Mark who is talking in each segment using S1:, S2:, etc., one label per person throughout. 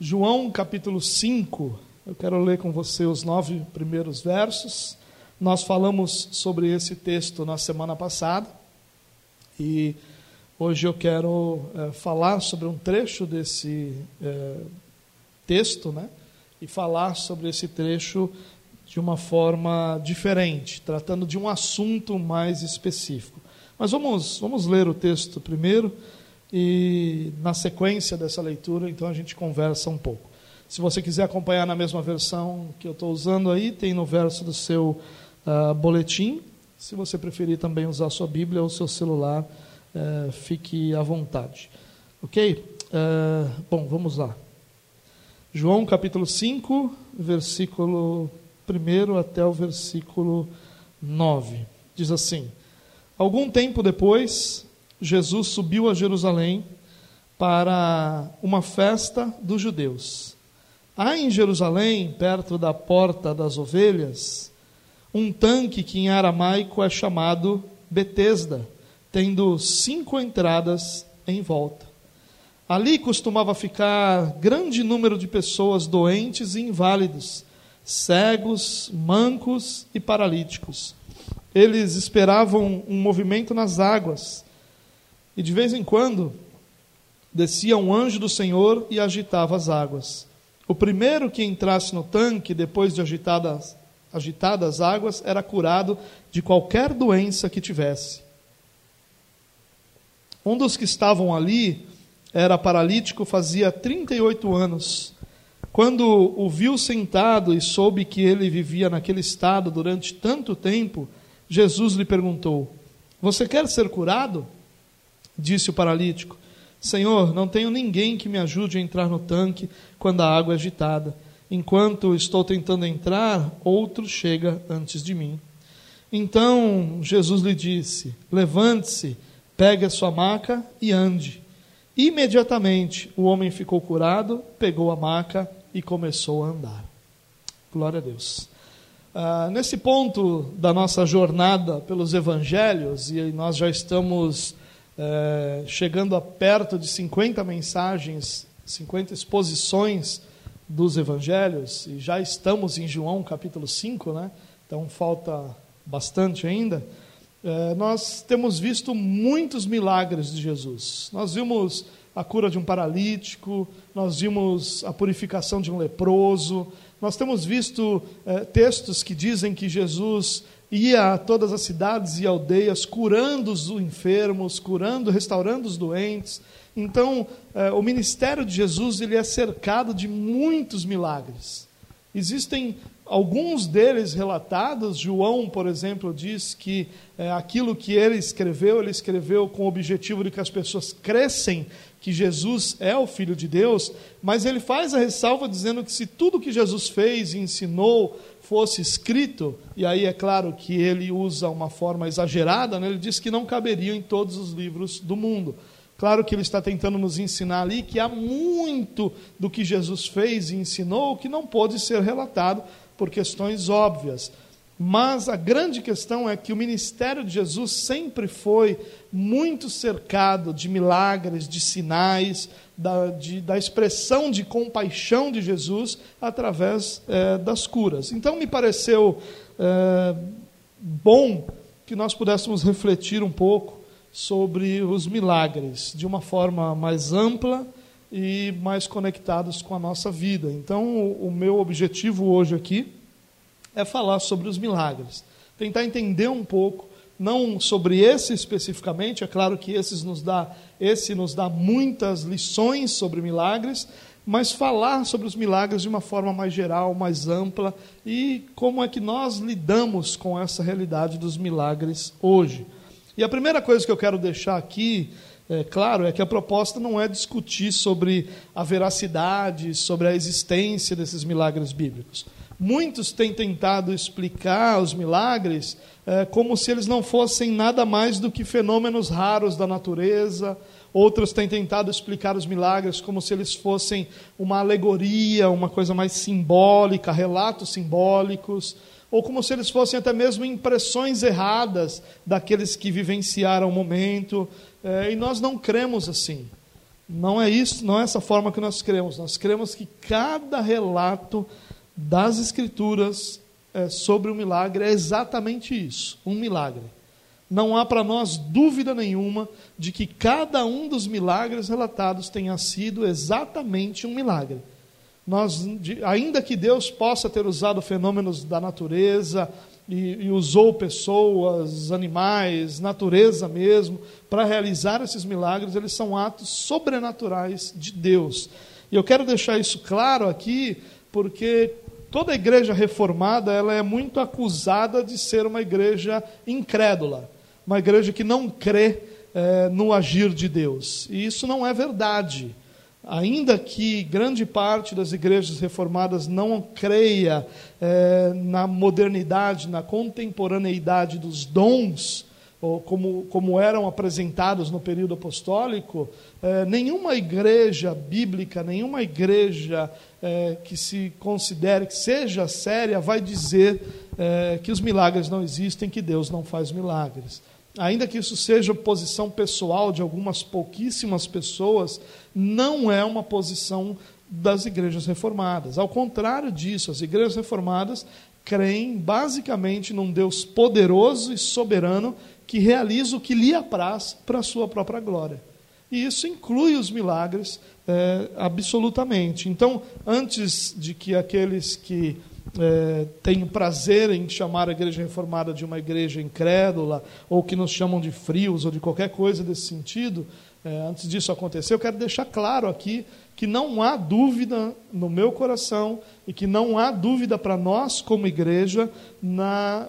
S1: João capítulo 5, eu quero ler com você os nove primeiros versos. Nós falamos sobre esse texto na semana passada e hoje eu quero é, falar sobre um trecho desse é, texto, né? E falar sobre esse trecho de uma forma diferente, tratando de um assunto mais específico. Mas vamos, vamos ler o texto primeiro e na sequência dessa leitura, então a gente conversa um pouco. Se você quiser acompanhar na mesma versão que eu estou usando aí, tem no verso do seu uh, boletim. Se você preferir também usar sua Bíblia ou seu celular, uh, fique à vontade. Ok? Uh, bom, vamos lá. João capítulo 5, versículo 1 até o versículo 9. Diz assim: Algum tempo depois, Jesus subiu a Jerusalém para uma festa dos judeus. Há em Jerusalém, perto da porta das ovelhas, um tanque que em aramaico é chamado Betesda, tendo cinco entradas em volta. Ali costumava ficar grande número de pessoas doentes e inválidos, cegos, mancos e paralíticos. Eles esperavam um movimento nas águas e de vez em quando descia um anjo do Senhor e agitava as águas. O primeiro que entrasse no tanque, depois de agitadas, agitadas as águas, era curado de qualquer doença que tivesse. Um dos que estavam ali era paralítico, fazia 38 anos. Quando o viu sentado e soube que ele vivia naquele estado durante tanto tempo, Jesus lhe perguntou: Você quer ser curado? Disse o paralítico: Senhor, não tenho ninguém que me ajude a entrar no tanque quando a água é agitada. Enquanto estou tentando entrar, outro chega antes de mim. Então Jesus lhe disse: Levante-se, pegue a sua maca e ande. Imediatamente o homem ficou curado, pegou a maca e começou a andar. Glória a Deus. Ah, nesse ponto da nossa jornada pelos evangelhos, e nós já estamos é, chegando a perto de 50 mensagens, 50 exposições dos evangelhos, e já estamos em João capítulo 5, né? então falta bastante ainda. É, nós temos visto muitos milagres de Jesus. Nós vimos a cura de um paralítico, nós vimos a purificação de um leproso, nós temos visto é, textos que dizem que Jesus ia a todas as cidades e aldeias curando os enfermos, curando, restaurando os doentes. Então, eh, o ministério de Jesus ele é cercado de muitos milagres. Existem alguns deles relatados. João, por exemplo, diz que eh, aquilo que ele escreveu, ele escreveu com o objetivo de que as pessoas crescem que Jesus é o Filho de Deus, mas ele faz a ressalva dizendo que se tudo que Jesus fez e ensinou fosse escrito, e aí é claro que ele usa uma forma exagerada, né? ele diz que não caberia em todos os livros do mundo. Claro que ele está tentando nos ensinar ali que há muito do que Jesus fez e ensinou que não pode ser relatado por questões óbvias. Mas a grande questão é que o ministério de Jesus sempre foi muito cercado de milagres, de sinais, da, de, da expressão de compaixão de Jesus através é, das curas. Então, me pareceu é, bom que nós pudéssemos refletir um pouco sobre os milagres de uma forma mais ampla e mais conectados com a nossa vida. Então, o, o meu objetivo hoje aqui é falar sobre os milagres. Tentar entender um pouco, não sobre esse especificamente, é claro que esse nos dá, esse nos dá muitas lições sobre milagres, mas falar sobre os milagres de uma forma mais geral, mais ampla e como é que nós lidamos com essa realidade dos milagres hoje. E a primeira coisa que eu quero deixar aqui, é, claro, é que a proposta não é discutir sobre a veracidade, sobre a existência desses milagres bíblicos. Muitos têm tentado explicar os milagres é, como se eles não fossem nada mais do que fenômenos raros da natureza. Outros têm tentado explicar os milagres como se eles fossem uma alegoria, uma coisa mais simbólica, relatos simbólicos, ou como se eles fossem até mesmo impressões erradas daqueles que vivenciaram o momento. É, e nós não cremos assim. Não é isso, não é essa forma que nós cremos. Nós cremos que cada relato das Escrituras é, sobre o milagre é exatamente isso, um milagre. Não há para nós dúvida nenhuma de que cada um dos milagres relatados tenha sido exatamente um milagre. Nós, ainda que Deus possa ter usado fenômenos da natureza, e, e usou pessoas, animais, natureza mesmo, para realizar esses milagres, eles são atos sobrenaturais de Deus. E eu quero deixar isso claro aqui, porque toda igreja reformada ela é muito acusada de ser uma igreja incrédula, uma igreja que não crê é, no agir de Deus. E isso não é verdade. Ainda que grande parte das igrejas reformadas não creia é, na modernidade, na contemporaneidade dos dons, ou como, como eram apresentados no período apostólico, é, nenhuma igreja bíblica, nenhuma igreja é, que se considere que seja séria vai dizer é, que os milagres não existem, que Deus não faz milagres ainda que isso seja posição pessoal de algumas pouquíssimas pessoas, não é uma posição das igrejas reformadas. Ao contrário disso, as igrejas reformadas creem basicamente num Deus poderoso e soberano que realiza o que lhe apraz para a sua própria glória. E isso inclui os milagres é, absolutamente. Então, antes de que aqueles que é, tenho prazer em chamar a igreja reformada de uma igreja incrédula, ou que nos chamam de frios, ou de qualquer coisa desse sentido, é, antes disso acontecer, eu quero deixar claro aqui que não há dúvida no meu coração e que não há dúvida para nós, como igreja, na,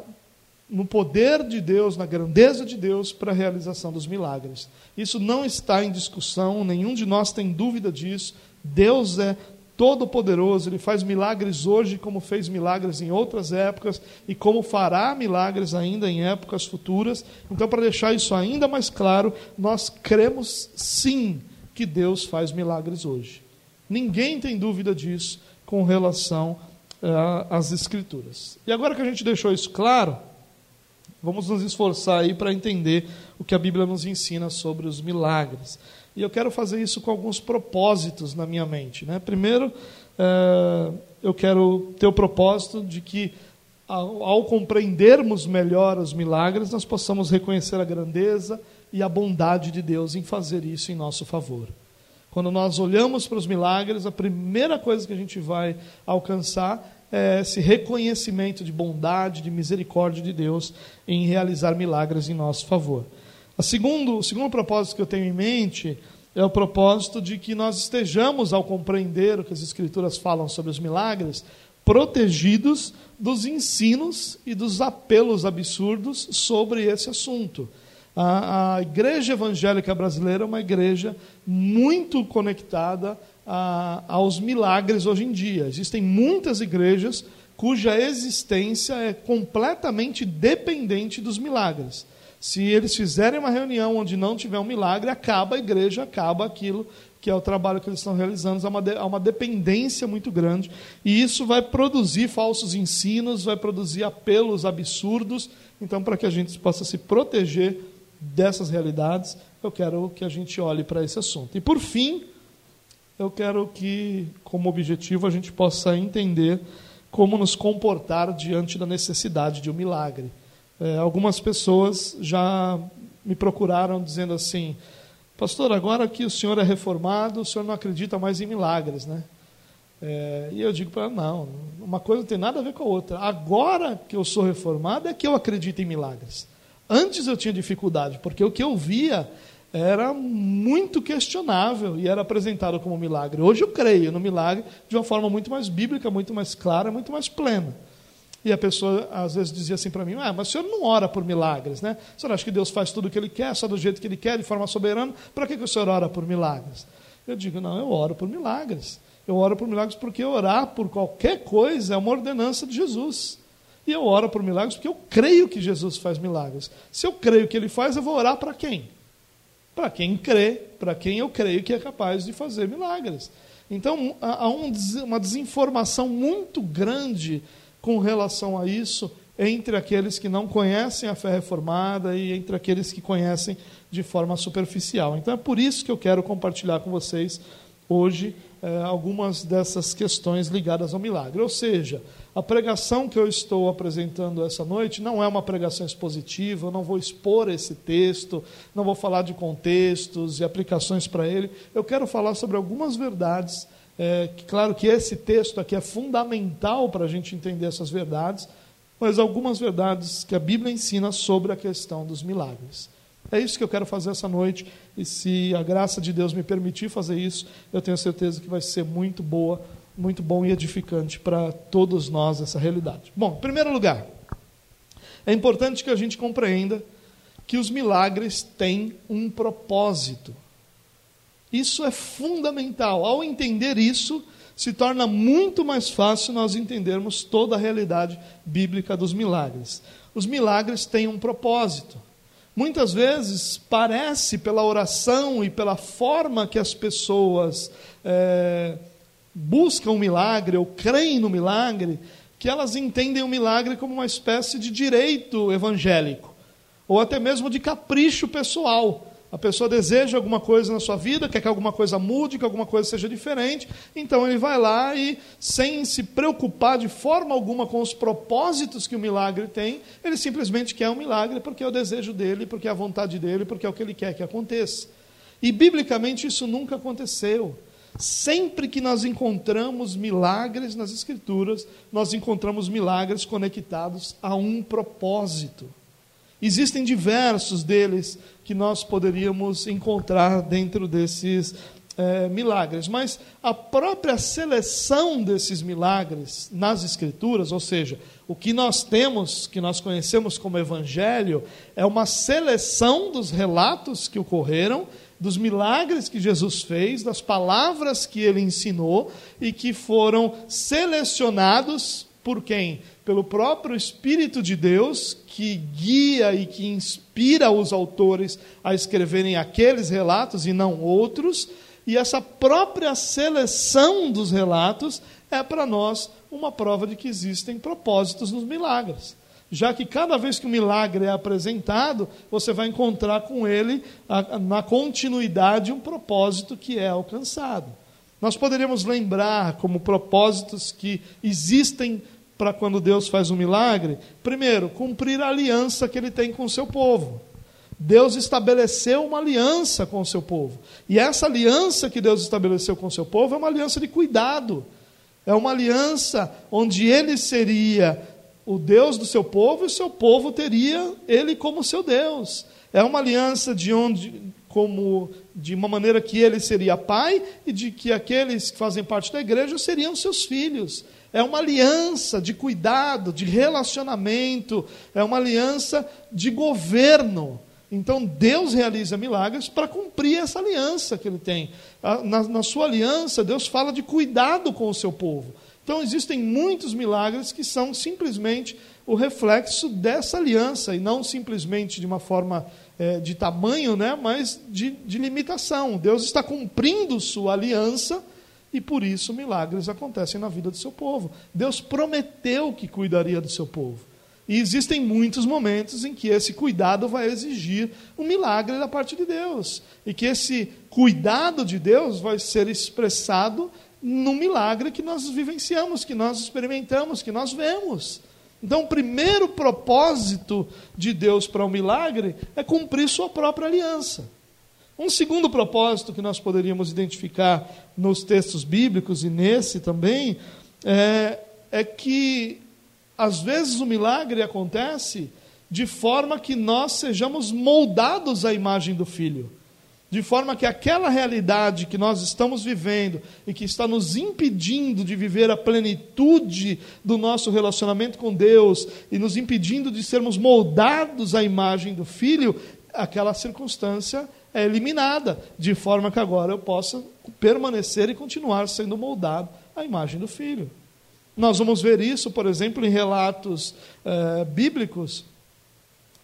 S1: no poder de Deus, na grandeza de Deus para a realização dos milagres. Isso não está em discussão, nenhum de nós tem dúvida disso. Deus é todo-poderoso, ele faz milagres hoje, como fez milagres em outras épocas e como fará milagres ainda em épocas futuras. Então, para deixar isso ainda mais claro, nós cremos sim que Deus faz milagres hoje. Ninguém tem dúvida disso com relação uh, às Escrituras. E agora que a gente deixou isso claro, vamos nos esforçar aí para entender o que a Bíblia nos ensina sobre os milagres. E eu quero fazer isso com alguns propósitos na minha mente. Né? Primeiro, é, eu quero ter o propósito de que, ao, ao compreendermos melhor os milagres, nós possamos reconhecer a grandeza e a bondade de Deus em fazer isso em nosso favor. Quando nós olhamos para os milagres, a primeira coisa que a gente vai alcançar é esse reconhecimento de bondade, de misericórdia de Deus em realizar milagres em nosso favor. A segundo, o segundo propósito que eu tenho em mente é o propósito de que nós estejamos, ao compreender o que as Escrituras falam sobre os milagres, protegidos dos ensinos e dos apelos absurdos sobre esse assunto. A, a igreja evangélica brasileira é uma igreja muito conectada aos milagres hoje em dia. Existem muitas igrejas cuja existência é completamente dependente dos milagres. Se eles fizerem uma reunião onde não tiver um milagre, acaba a igreja, acaba aquilo que é o trabalho que eles estão realizando, há uma, de, há uma dependência muito grande, e isso vai produzir falsos ensinos, vai produzir apelos absurdos. Então, para que a gente possa se proteger dessas realidades, eu quero que a gente olhe para esse assunto. E, por fim, eu quero que, como objetivo, a gente possa entender como nos comportar diante da necessidade de um milagre. É, algumas pessoas já me procuraram dizendo assim: Pastor, agora que o senhor é reformado, o senhor não acredita mais em milagres, né? É, e eu digo para não, uma coisa não tem nada a ver com a outra. Agora que eu sou reformado é que eu acredito em milagres. Antes eu tinha dificuldade, porque o que eu via era muito questionável e era apresentado como milagre. Hoje eu creio no milagre de uma forma muito mais bíblica, muito mais clara, muito mais plena. E a pessoa às vezes dizia assim para mim: ah, mas o senhor não ora por milagres, né? O senhor acha que Deus faz tudo o que ele quer, só do jeito que ele quer, de forma soberana? Para que, que o senhor ora por milagres? Eu digo: não, eu oro por milagres. Eu oro por milagres porque orar por qualquer coisa é uma ordenança de Jesus. E eu oro por milagres porque eu creio que Jesus faz milagres. Se eu creio que ele faz, eu vou orar para quem? Para quem crê, para quem eu creio que é capaz de fazer milagres. Então, há uma desinformação muito grande com relação a isso entre aqueles que não conhecem a fé reformada e entre aqueles que conhecem de forma superficial. Então é por isso que eu quero compartilhar com vocês hoje é, algumas dessas questões ligadas ao milagre. Ou seja, a pregação que eu estou apresentando essa noite não é uma pregação expositiva, eu não vou expor esse texto, não vou falar de contextos e aplicações para ele. Eu quero falar sobre algumas verdades. É, claro que esse texto aqui é fundamental para a gente entender essas verdades, mas algumas verdades que a Bíblia ensina sobre a questão dos milagres. É isso que eu quero fazer essa noite, e se a graça de Deus me permitir fazer isso, eu tenho certeza que vai ser muito boa, muito bom e edificante para todos nós essa realidade. Bom, em primeiro lugar, é importante que a gente compreenda que os milagres têm um propósito. Isso é fundamental. Ao entender isso, se torna muito mais fácil nós entendermos toda a realidade bíblica dos milagres. Os milagres têm um propósito. Muitas vezes parece, pela oração e pela forma que as pessoas é, buscam o milagre ou creem no milagre, que elas entendem o milagre como uma espécie de direito evangélico, ou até mesmo de capricho pessoal. A pessoa deseja alguma coisa na sua vida, quer que alguma coisa mude, que alguma coisa seja diferente, então ele vai lá e, sem se preocupar de forma alguma com os propósitos que o milagre tem, ele simplesmente quer um milagre porque é o desejo dele, porque é a vontade dele, porque é o que ele quer que aconteça. E biblicamente isso nunca aconteceu. Sempre que nós encontramos milagres nas Escrituras, nós encontramos milagres conectados a um propósito. Existem diversos deles que nós poderíamos encontrar dentro desses é, milagres, mas a própria seleção desses milagres nas Escrituras, ou seja, o que nós temos, que nós conhecemos como Evangelho, é uma seleção dos relatos que ocorreram, dos milagres que Jesus fez, das palavras que ele ensinou e que foram selecionados por quem? Pelo próprio Espírito de Deus, que guia e que inspira os autores a escreverem aqueles relatos e não outros, e essa própria seleção dos relatos é para nós uma prova de que existem propósitos nos milagres. Já que cada vez que o milagre é apresentado, você vai encontrar com ele, na continuidade, um propósito que é alcançado. Nós poderíamos lembrar como propósitos que existem para quando Deus faz um milagre? Primeiro, cumprir a aliança que ele tem com o seu povo. Deus estabeleceu uma aliança com o seu povo. E essa aliança que Deus estabeleceu com o seu povo é uma aliança de cuidado. É uma aliança onde ele seria o Deus do seu povo e o seu povo teria ele como seu Deus. É uma aliança de onde como de uma maneira que ele seria pai e de que aqueles que fazem parte da igreja seriam seus filhos. É uma aliança de cuidado, de relacionamento, é uma aliança de governo. Então Deus realiza milagres para cumprir essa aliança que ele tem. Na, na, sua aliança, Deus fala de cuidado com o seu povo. Então existem muitos milagres que são simplesmente o reflexo dessa aliança, e não simplesmente de uma forma é, de tamanho, né, mas de, de limitação. Deus está cumprindo sua aliança e por isso milagres acontecem na vida do seu povo. Deus prometeu que cuidaria do seu povo. E existem muitos momentos em que esse cuidado vai exigir um milagre da parte de Deus. E que esse cuidado de Deus vai ser expressado no milagre que nós vivenciamos, que nós experimentamos, que nós vemos. Então, o primeiro propósito de Deus para o milagre é cumprir sua própria aliança. Um segundo propósito que nós poderíamos identificar nos textos bíblicos e nesse também é, é que às vezes o milagre acontece de forma que nós sejamos moldados à imagem do Filho. De forma que aquela realidade que nós estamos vivendo e que está nos impedindo de viver a plenitude do nosso relacionamento com Deus e nos impedindo de sermos moldados à imagem do Filho, aquela circunstância é eliminada, de forma que agora eu possa permanecer e continuar sendo moldado à imagem do Filho. Nós vamos ver isso, por exemplo, em relatos é, bíblicos,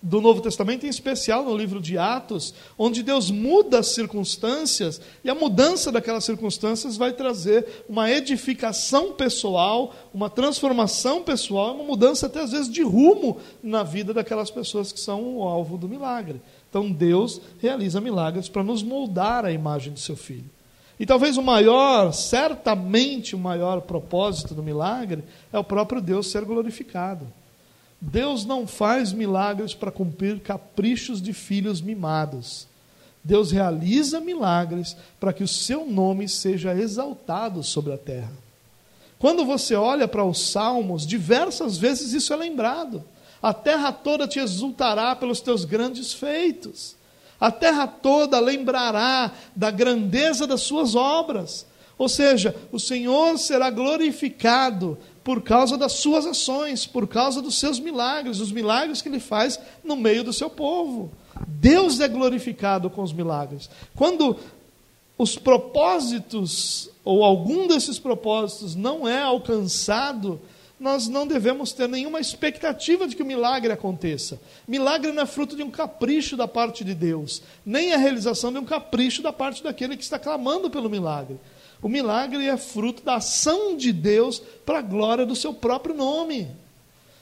S1: do Novo Testamento, em especial no livro de Atos, onde Deus muda as circunstâncias e a mudança daquelas circunstâncias vai trazer uma edificação pessoal, uma transformação pessoal, uma mudança até às vezes de rumo na vida daquelas pessoas que são o alvo do milagre. Então Deus realiza milagres para nos moldar a imagem do seu filho. E talvez o maior, certamente o maior propósito do milagre é o próprio Deus ser glorificado. Deus não faz milagres para cumprir caprichos de filhos mimados. Deus realiza milagres para que o seu nome seja exaltado sobre a terra. Quando você olha para os salmos, diversas vezes isso é lembrado. A terra toda te exultará pelos teus grandes feitos. A terra toda lembrará da grandeza das suas obras. Ou seja, o Senhor será glorificado por causa das suas ações, por causa dos seus milagres, os milagres que ele faz no meio do seu povo. Deus é glorificado com os milagres. Quando os propósitos, ou algum desses propósitos, não é alcançado, nós não devemos ter nenhuma expectativa de que o milagre aconteça. Milagre não é fruto de um capricho da parte de Deus, nem a realização de um capricho da parte daquele que está clamando pelo milagre. O milagre é fruto da ação de Deus para a glória do seu próprio nome.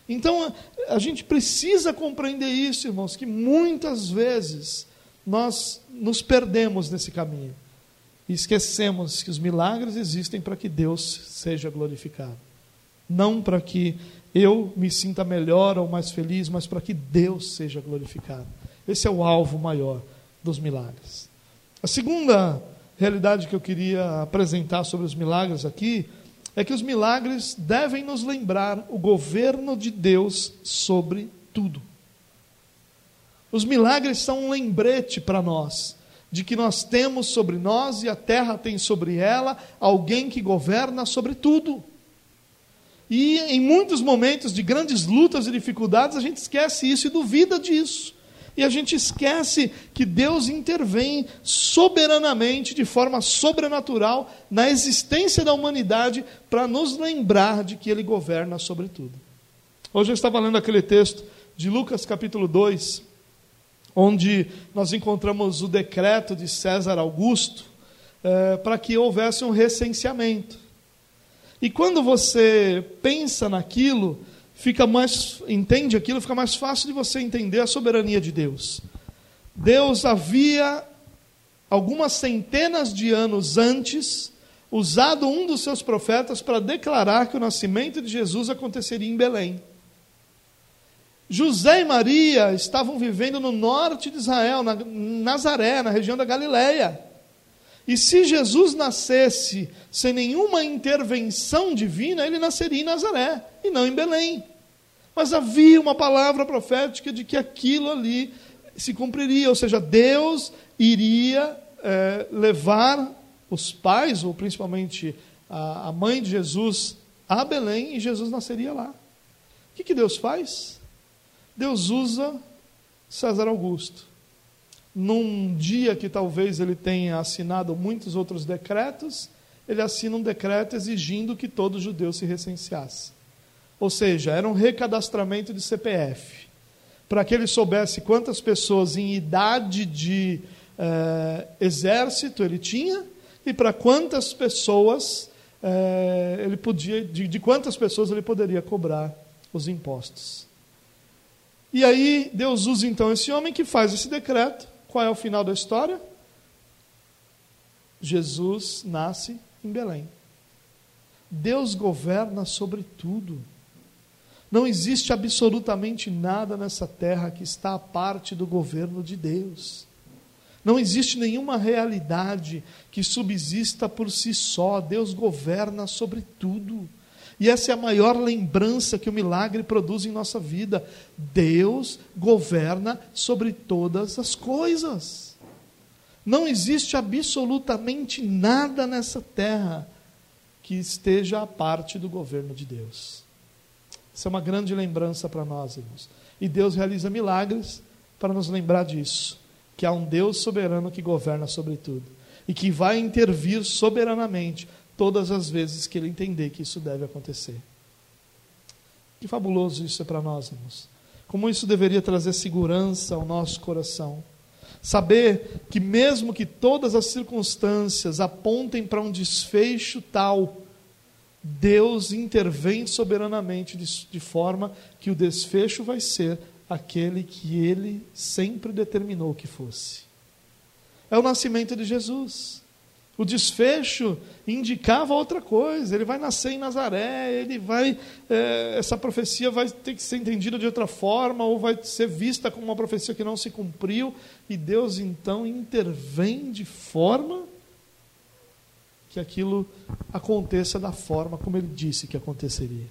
S1: Então, a gente precisa compreender isso, irmãos, que muitas vezes nós nos perdemos nesse caminho e esquecemos que os milagres existem para que Deus seja glorificado. Não para que eu me sinta melhor ou mais feliz, mas para que Deus seja glorificado. Esse é o alvo maior dos milagres. A segunda realidade que eu queria apresentar sobre os milagres aqui é que os milagres devem nos lembrar o governo de Deus sobre tudo. Os milagres são um lembrete para nós de que nós temos sobre nós e a terra tem sobre ela alguém que governa sobre tudo. E em muitos momentos de grandes lutas e dificuldades, a gente esquece isso e duvida disso. E a gente esquece que Deus intervém soberanamente, de forma sobrenatural, na existência da humanidade, para nos lembrar de que Ele governa sobre tudo. Hoje eu estava lendo aquele texto de Lucas capítulo 2, onde nós encontramos o decreto de César Augusto é, para que houvesse um recenseamento. E quando você pensa naquilo, fica mais, entende aquilo, fica mais fácil de você entender a soberania de Deus. Deus havia, algumas centenas de anos antes, usado um dos seus profetas para declarar que o nascimento de Jesus aconteceria em Belém. José e Maria estavam vivendo no norte de Israel, na Nazaré, na região da Galileia. E se Jesus nascesse sem nenhuma intervenção divina, ele nasceria em Nazaré e não em Belém. Mas havia uma palavra profética de que aquilo ali se cumpriria, ou seja, Deus iria é, levar os pais, ou principalmente a, a, mãe de Jesus, a Belém e Jesus nasceria lá. O que, que Deus faz? Deus usa César Augusto num dia que talvez ele tenha assinado muitos outros decretos, ele assina um decreto exigindo que todo judeu se recenseasse. Ou seja, era um recadastramento de CPF, para que ele soubesse quantas pessoas em idade de eh, exército ele tinha e para quantas pessoas eh, ele podia, de, de quantas pessoas ele poderia cobrar os impostos. E aí Deus usa então esse homem que faz esse decreto qual é o final da história? Jesus nasce em Belém. Deus governa sobre tudo. Não existe absolutamente nada nessa terra que está à parte do governo de Deus. Não existe nenhuma realidade que subsista por si só. Deus governa sobre tudo. E essa é a maior lembrança que o milagre produz em nossa vida. Deus governa sobre todas as coisas. Não existe absolutamente nada nessa terra que esteja à parte do governo de Deus. Isso é uma grande lembrança para nós, irmãos. E Deus realiza milagres para nos lembrar disso, que há um Deus soberano que governa sobre tudo e que vai intervir soberanamente todas as vezes que ele entender que isso deve acontecer. Que fabuloso isso é para nós, irmãos. como isso deveria trazer segurança ao nosso coração. Saber que, mesmo que todas as circunstâncias apontem para um desfecho tal, Deus intervém soberanamente de, de forma que o desfecho vai ser aquele que ele sempre determinou que fosse. É o nascimento de Jesus. O desfecho indicava outra coisa. Ele vai nascer em Nazaré, ele vai. É, essa profecia vai ter que ser entendida de outra forma, ou vai ser vista como uma profecia que não se cumpriu. E Deus então intervém de forma que aquilo aconteça da forma como ele disse que aconteceria.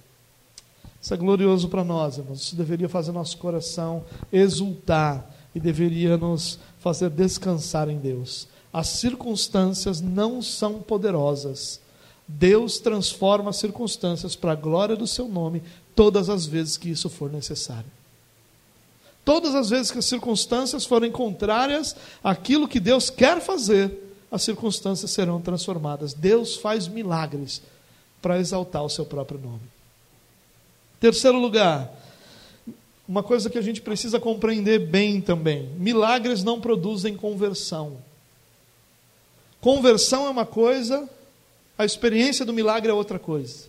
S1: Isso é glorioso para nós, irmãos. Isso deveria fazer nosso coração exultar e deveria nos fazer descansar em Deus. As circunstâncias não são poderosas. Deus transforma as circunstâncias para a glória do seu nome todas as vezes que isso for necessário. Todas as vezes que as circunstâncias forem contrárias àquilo que Deus quer fazer, as circunstâncias serão transformadas. Deus faz milagres para exaltar o seu próprio nome. Terceiro lugar, uma coisa que a gente precisa compreender bem também: milagres não produzem conversão. Conversão é uma coisa, a experiência do milagre é outra coisa.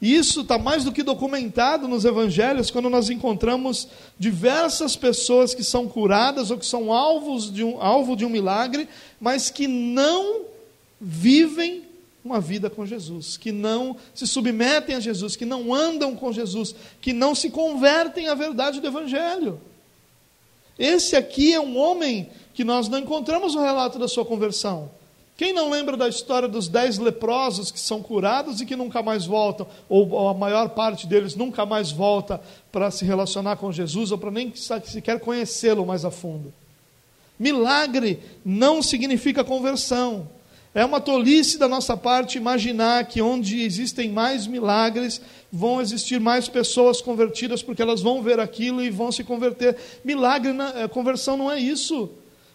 S1: E isso está mais do que documentado nos evangelhos, quando nós encontramos diversas pessoas que são curadas ou que são alvos de um, alvo de um milagre, mas que não vivem uma vida com Jesus, que não se submetem a Jesus, que não andam com Jesus, que não se convertem à verdade do Evangelho. Esse aqui é um homem que nós não encontramos o relato da sua conversão. Quem não lembra da história dos dez leprosos que são curados e que nunca mais voltam, ou a maior parte deles nunca mais volta para se relacionar com Jesus, ou para nem sequer conhecê-lo mais a fundo? Milagre não significa conversão. É uma tolice da nossa parte imaginar que onde existem mais milagres, vão existir mais pessoas convertidas, porque elas vão ver aquilo e vão se converter. Milagre, eh, conversão não é isso.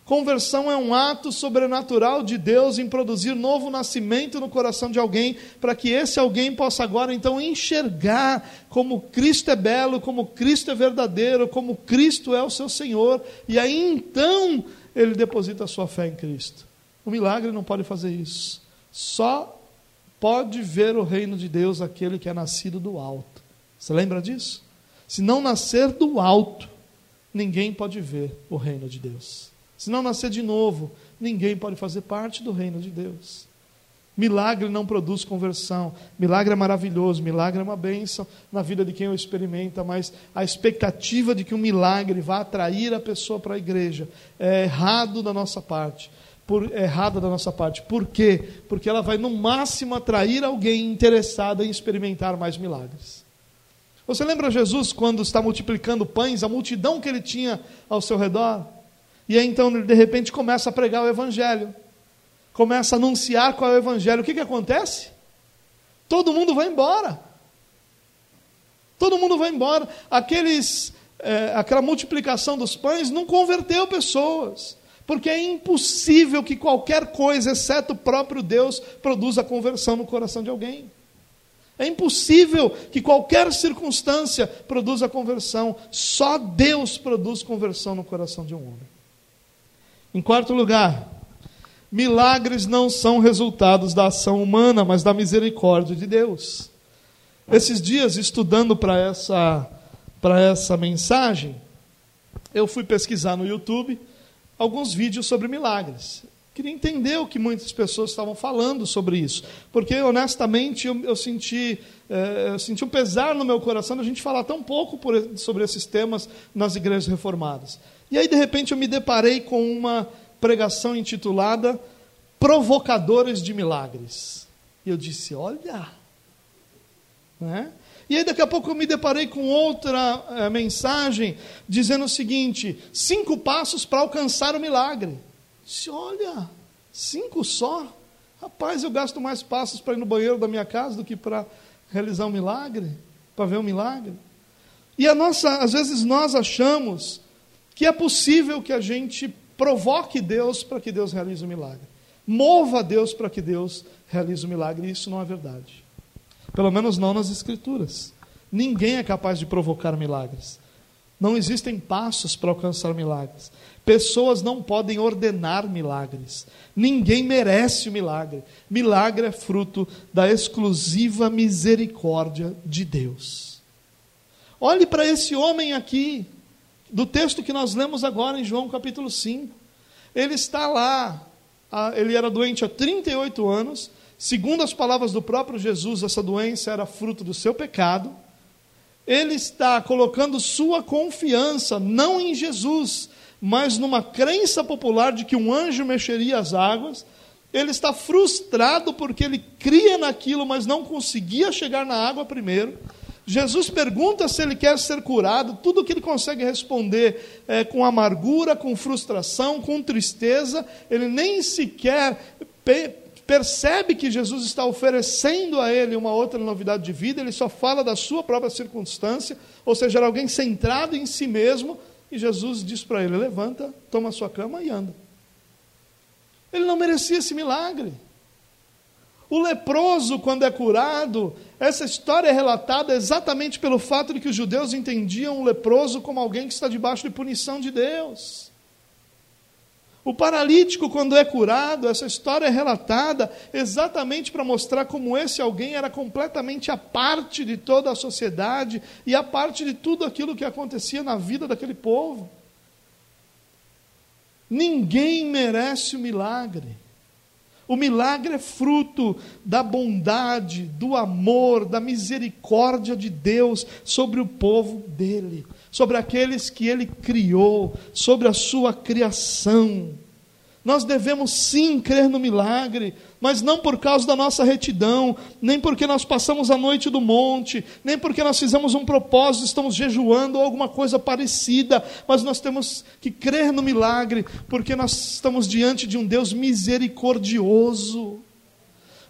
S1: Conversão é um ato sobrenatural de Deus em produzir novo nascimento no coração de alguém, para que esse alguém possa agora então enxergar como Cristo é belo, como Cristo é verdadeiro, como Cristo é o seu Senhor, e aí então ele deposita a sua fé em Cristo. O milagre não pode fazer isso. Só pode ver o reino de Deus aquele que é nascido do alto. Você lembra disso? Se não nascer do alto, ninguém pode ver o reino de Deus. Se não nascer de novo, ninguém pode fazer parte do reino de Deus. Milagre não produz conversão. Milagre é maravilhoso, milagre é uma bênção na vida de quem o experimenta, mas a expectativa de que um milagre vá atrair a pessoa para a igreja é errado da nossa parte. Por, é errada da nossa parte. Por quê? Porque ela vai no máximo atrair alguém interessado em experimentar mais milagres. Você lembra Jesus quando está multiplicando pães, a multidão que ele tinha ao seu redor? E aí então de repente começa a pregar o Evangelho, começa a anunciar qual é o Evangelho. O que, que acontece? Todo mundo vai embora. Todo mundo vai embora. Aqueles, é, aquela multiplicação dos pães não converteu pessoas. Porque é impossível que qualquer coisa, exceto o próprio Deus, produza conversão no coração de alguém. É impossível que qualquer circunstância produza conversão. Só Deus produz conversão no coração de um homem. Em quarto lugar, milagres não são resultados da ação humana, mas da misericórdia de Deus. Esses dias, estudando para essa, essa mensagem, eu fui pesquisar no YouTube alguns vídeos sobre milagres. Queria entender o que muitas pessoas estavam falando sobre isso, porque honestamente eu, eu senti, é, eu senti um pesar no meu coração de a gente falar tão pouco por, sobre esses temas nas igrejas reformadas. E aí, de repente, eu me deparei com uma pregação intitulada Provocadores de Milagres. E eu disse: Olha. Né? E aí, daqui a pouco, eu me deparei com outra é, mensagem dizendo o seguinte: cinco passos para alcançar o milagre. Eu disse: Olha, cinco só? Rapaz, eu gasto mais passos para ir no banheiro da minha casa do que para realizar um milagre, para ver um milagre. E a nossa, às vezes nós achamos que é possível que a gente provoque Deus para que Deus realize o um milagre. Mova Deus para que Deus realize o um milagre. E isso não é verdade. Pelo menos não nas Escrituras. Ninguém é capaz de provocar milagres. Não existem passos para alcançar milagres. Pessoas não podem ordenar milagres. Ninguém merece o milagre. Milagre é fruto da exclusiva misericórdia de Deus. Olhe para esse homem aqui, do texto que nós lemos agora em João capítulo 5. Ele está lá, ele era doente há 38 anos. Segundo as palavras do próprio Jesus, essa doença era fruto do seu pecado. Ele está colocando sua confiança não em Jesus, mas numa crença popular de que um anjo mexeria as águas. Ele está frustrado porque ele cria naquilo, mas não conseguia chegar na água primeiro. Jesus pergunta se ele quer ser curado, tudo que ele consegue responder é com amargura, com frustração, com tristeza, ele nem sequer percebe que Jesus está oferecendo a ele uma outra novidade de vida, ele só fala da sua própria circunstância, ou seja, era alguém centrado em si mesmo, e Jesus diz para ele: levanta, toma sua cama e anda. Ele não merecia esse milagre. O leproso, quando é curado, essa história é relatada exatamente pelo fato de que os judeus entendiam o leproso como alguém que está debaixo de punição de Deus. O paralítico, quando é curado, essa história é relatada exatamente para mostrar como esse alguém era completamente a parte de toda a sociedade e a parte de tudo aquilo que acontecia na vida daquele povo. Ninguém merece o milagre. O milagre é fruto da bondade, do amor, da misericórdia de Deus sobre o povo dele sobre aqueles que ele criou, sobre a sua criação. Nós devemos sim crer no milagre, mas não por causa da nossa retidão, nem porque nós passamos a noite do monte, nem porque nós fizemos um propósito, estamos jejuando ou alguma coisa parecida, mas nós temos que crer no milagre, porque nós estamos diante de um Deus misericordioso.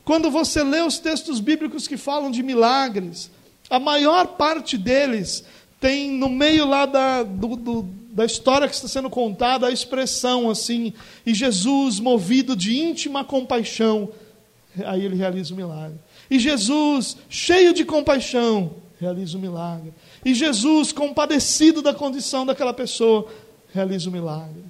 S1: Quando você lê os textos bíblicos que falam de milagres, a maior parte deles tem no meio lá da, do, do, da história que está sendo contada a expressão assim, e Jesus, movido de íntima compaixão, aí ele realiza o milagre. E Jesus, cheio de compaixão, realiza o milagre. E Jesus, compadecido da condição daquela pessoa, realiza o milagre.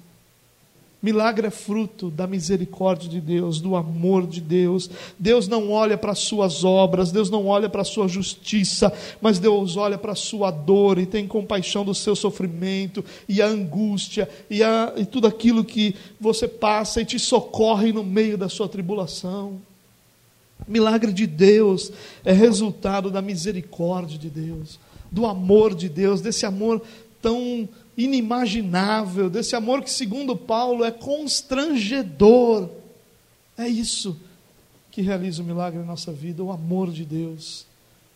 S1: Milagre é fruto da misericórdia de Deus, do amor de Deus. Deus não olha para as suas obras, Deus não olha para sua justiça, mas Deus olha para a sua dor e tem compaixão do seu sofrimento e a angústia e, a, e tudo aquilo que você passa e te socorre no meio da sua tribulação. Milagre de Deus é resultado da misericórdia de Deus, do amor de Deus, desse amor tão inimaginável, desse amor que, segundo Paulo, é constrangedor. É isso que realiza o milagre na nossa vida, o amor de Deus.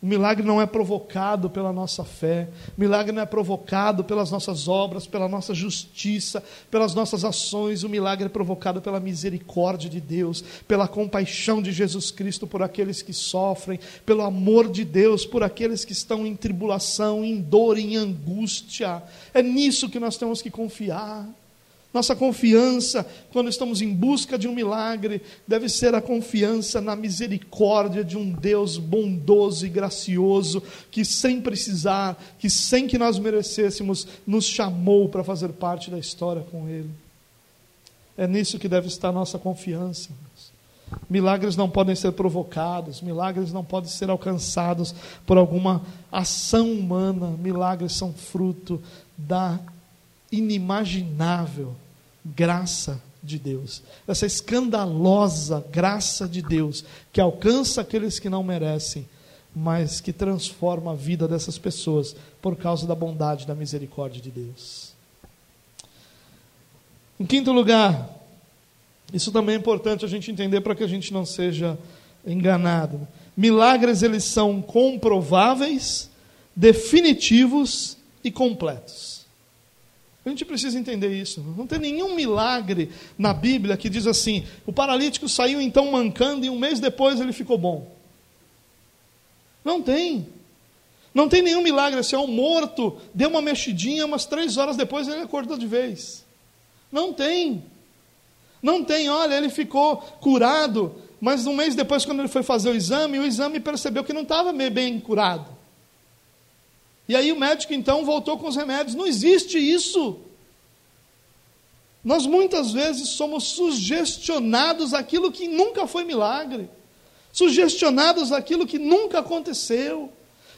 S1: O milagre não é provocado pela nossa fé, o milagre não é provocado pelas nossas obras, pela nossa justiça, pelas nossas ações, o milagre é provocado pela misericórdia de Deus, pela compaixão de Jesus Cristo por aqueles que sofrem, pelo amor de Deus por aqueles que estão em tribulação, em dor, em angústia. É nisso que nós temos que confiar. Nossa confiança, quando estamos em busca de um milagre, deve ser a confiança na misericórdia de um Deus bondoso e gracioso, que sem precisar, que sem que nós merecêssemos, nos chamou para fazer parte da história com Ele. É nisso que deve estar nossa confiança. Milagres não podem ser provocados, milagres não podem ser alcançados por alguma ação humana, milagres são fruto da inimaginável graça de Deus, essa escandalosa graça de Deus que alcança aqueles que não merecem, mas que transforma a vida dessas pessoas por causa da bondade, da misericórdia de Deus. Em quinto lugar, isso também é importante a gente entender para que a gente não seja enganado. Milagres eles são comprováveis, definitivos e completos. A gente precisa entender isso. Não tem nenhum milagre na Bíblia que diz assim: o paralítico saiu então mancando e um mês depois ele ficou bom. Não tem. Não tem nenhum milagre assim, ó, o morto deu uma mexidinha, umas três horas depois ele acordou de vez. Não tem. Não tem, olha, ele ficou curado, mas um mês depois, quando ele foi fazer o exame, o exame percebeu que não estava bem curado. E aí o médico então voltou com os remédios. Não existe isso. Nós muitas vezes somos sugestionados aquilo que nunca foi milagre, sugestionados aquilo que nunca aconteceu.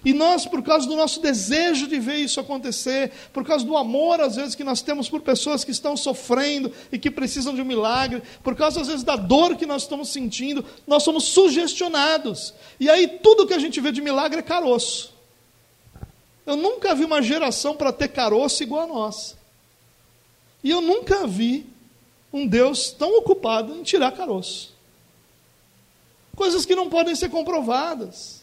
S1: E nós, por causa do nosso desejo de ver isso acontecer, por causa do amor, às vezes, que nós temos por pessoas que estão sofrendo e que precisam de um milagre, por causa, às vezes, da dor que nós estamos sentindo, nós somos sugestionados. E aí, tudo que a gente vê de milagre é caroço. Eu nunca vi uma geração para ter caroço igual a nossa. E eu nunca vi um Deus tão ocupado em tirar caroço. Coisas que não podem ser comprovadas.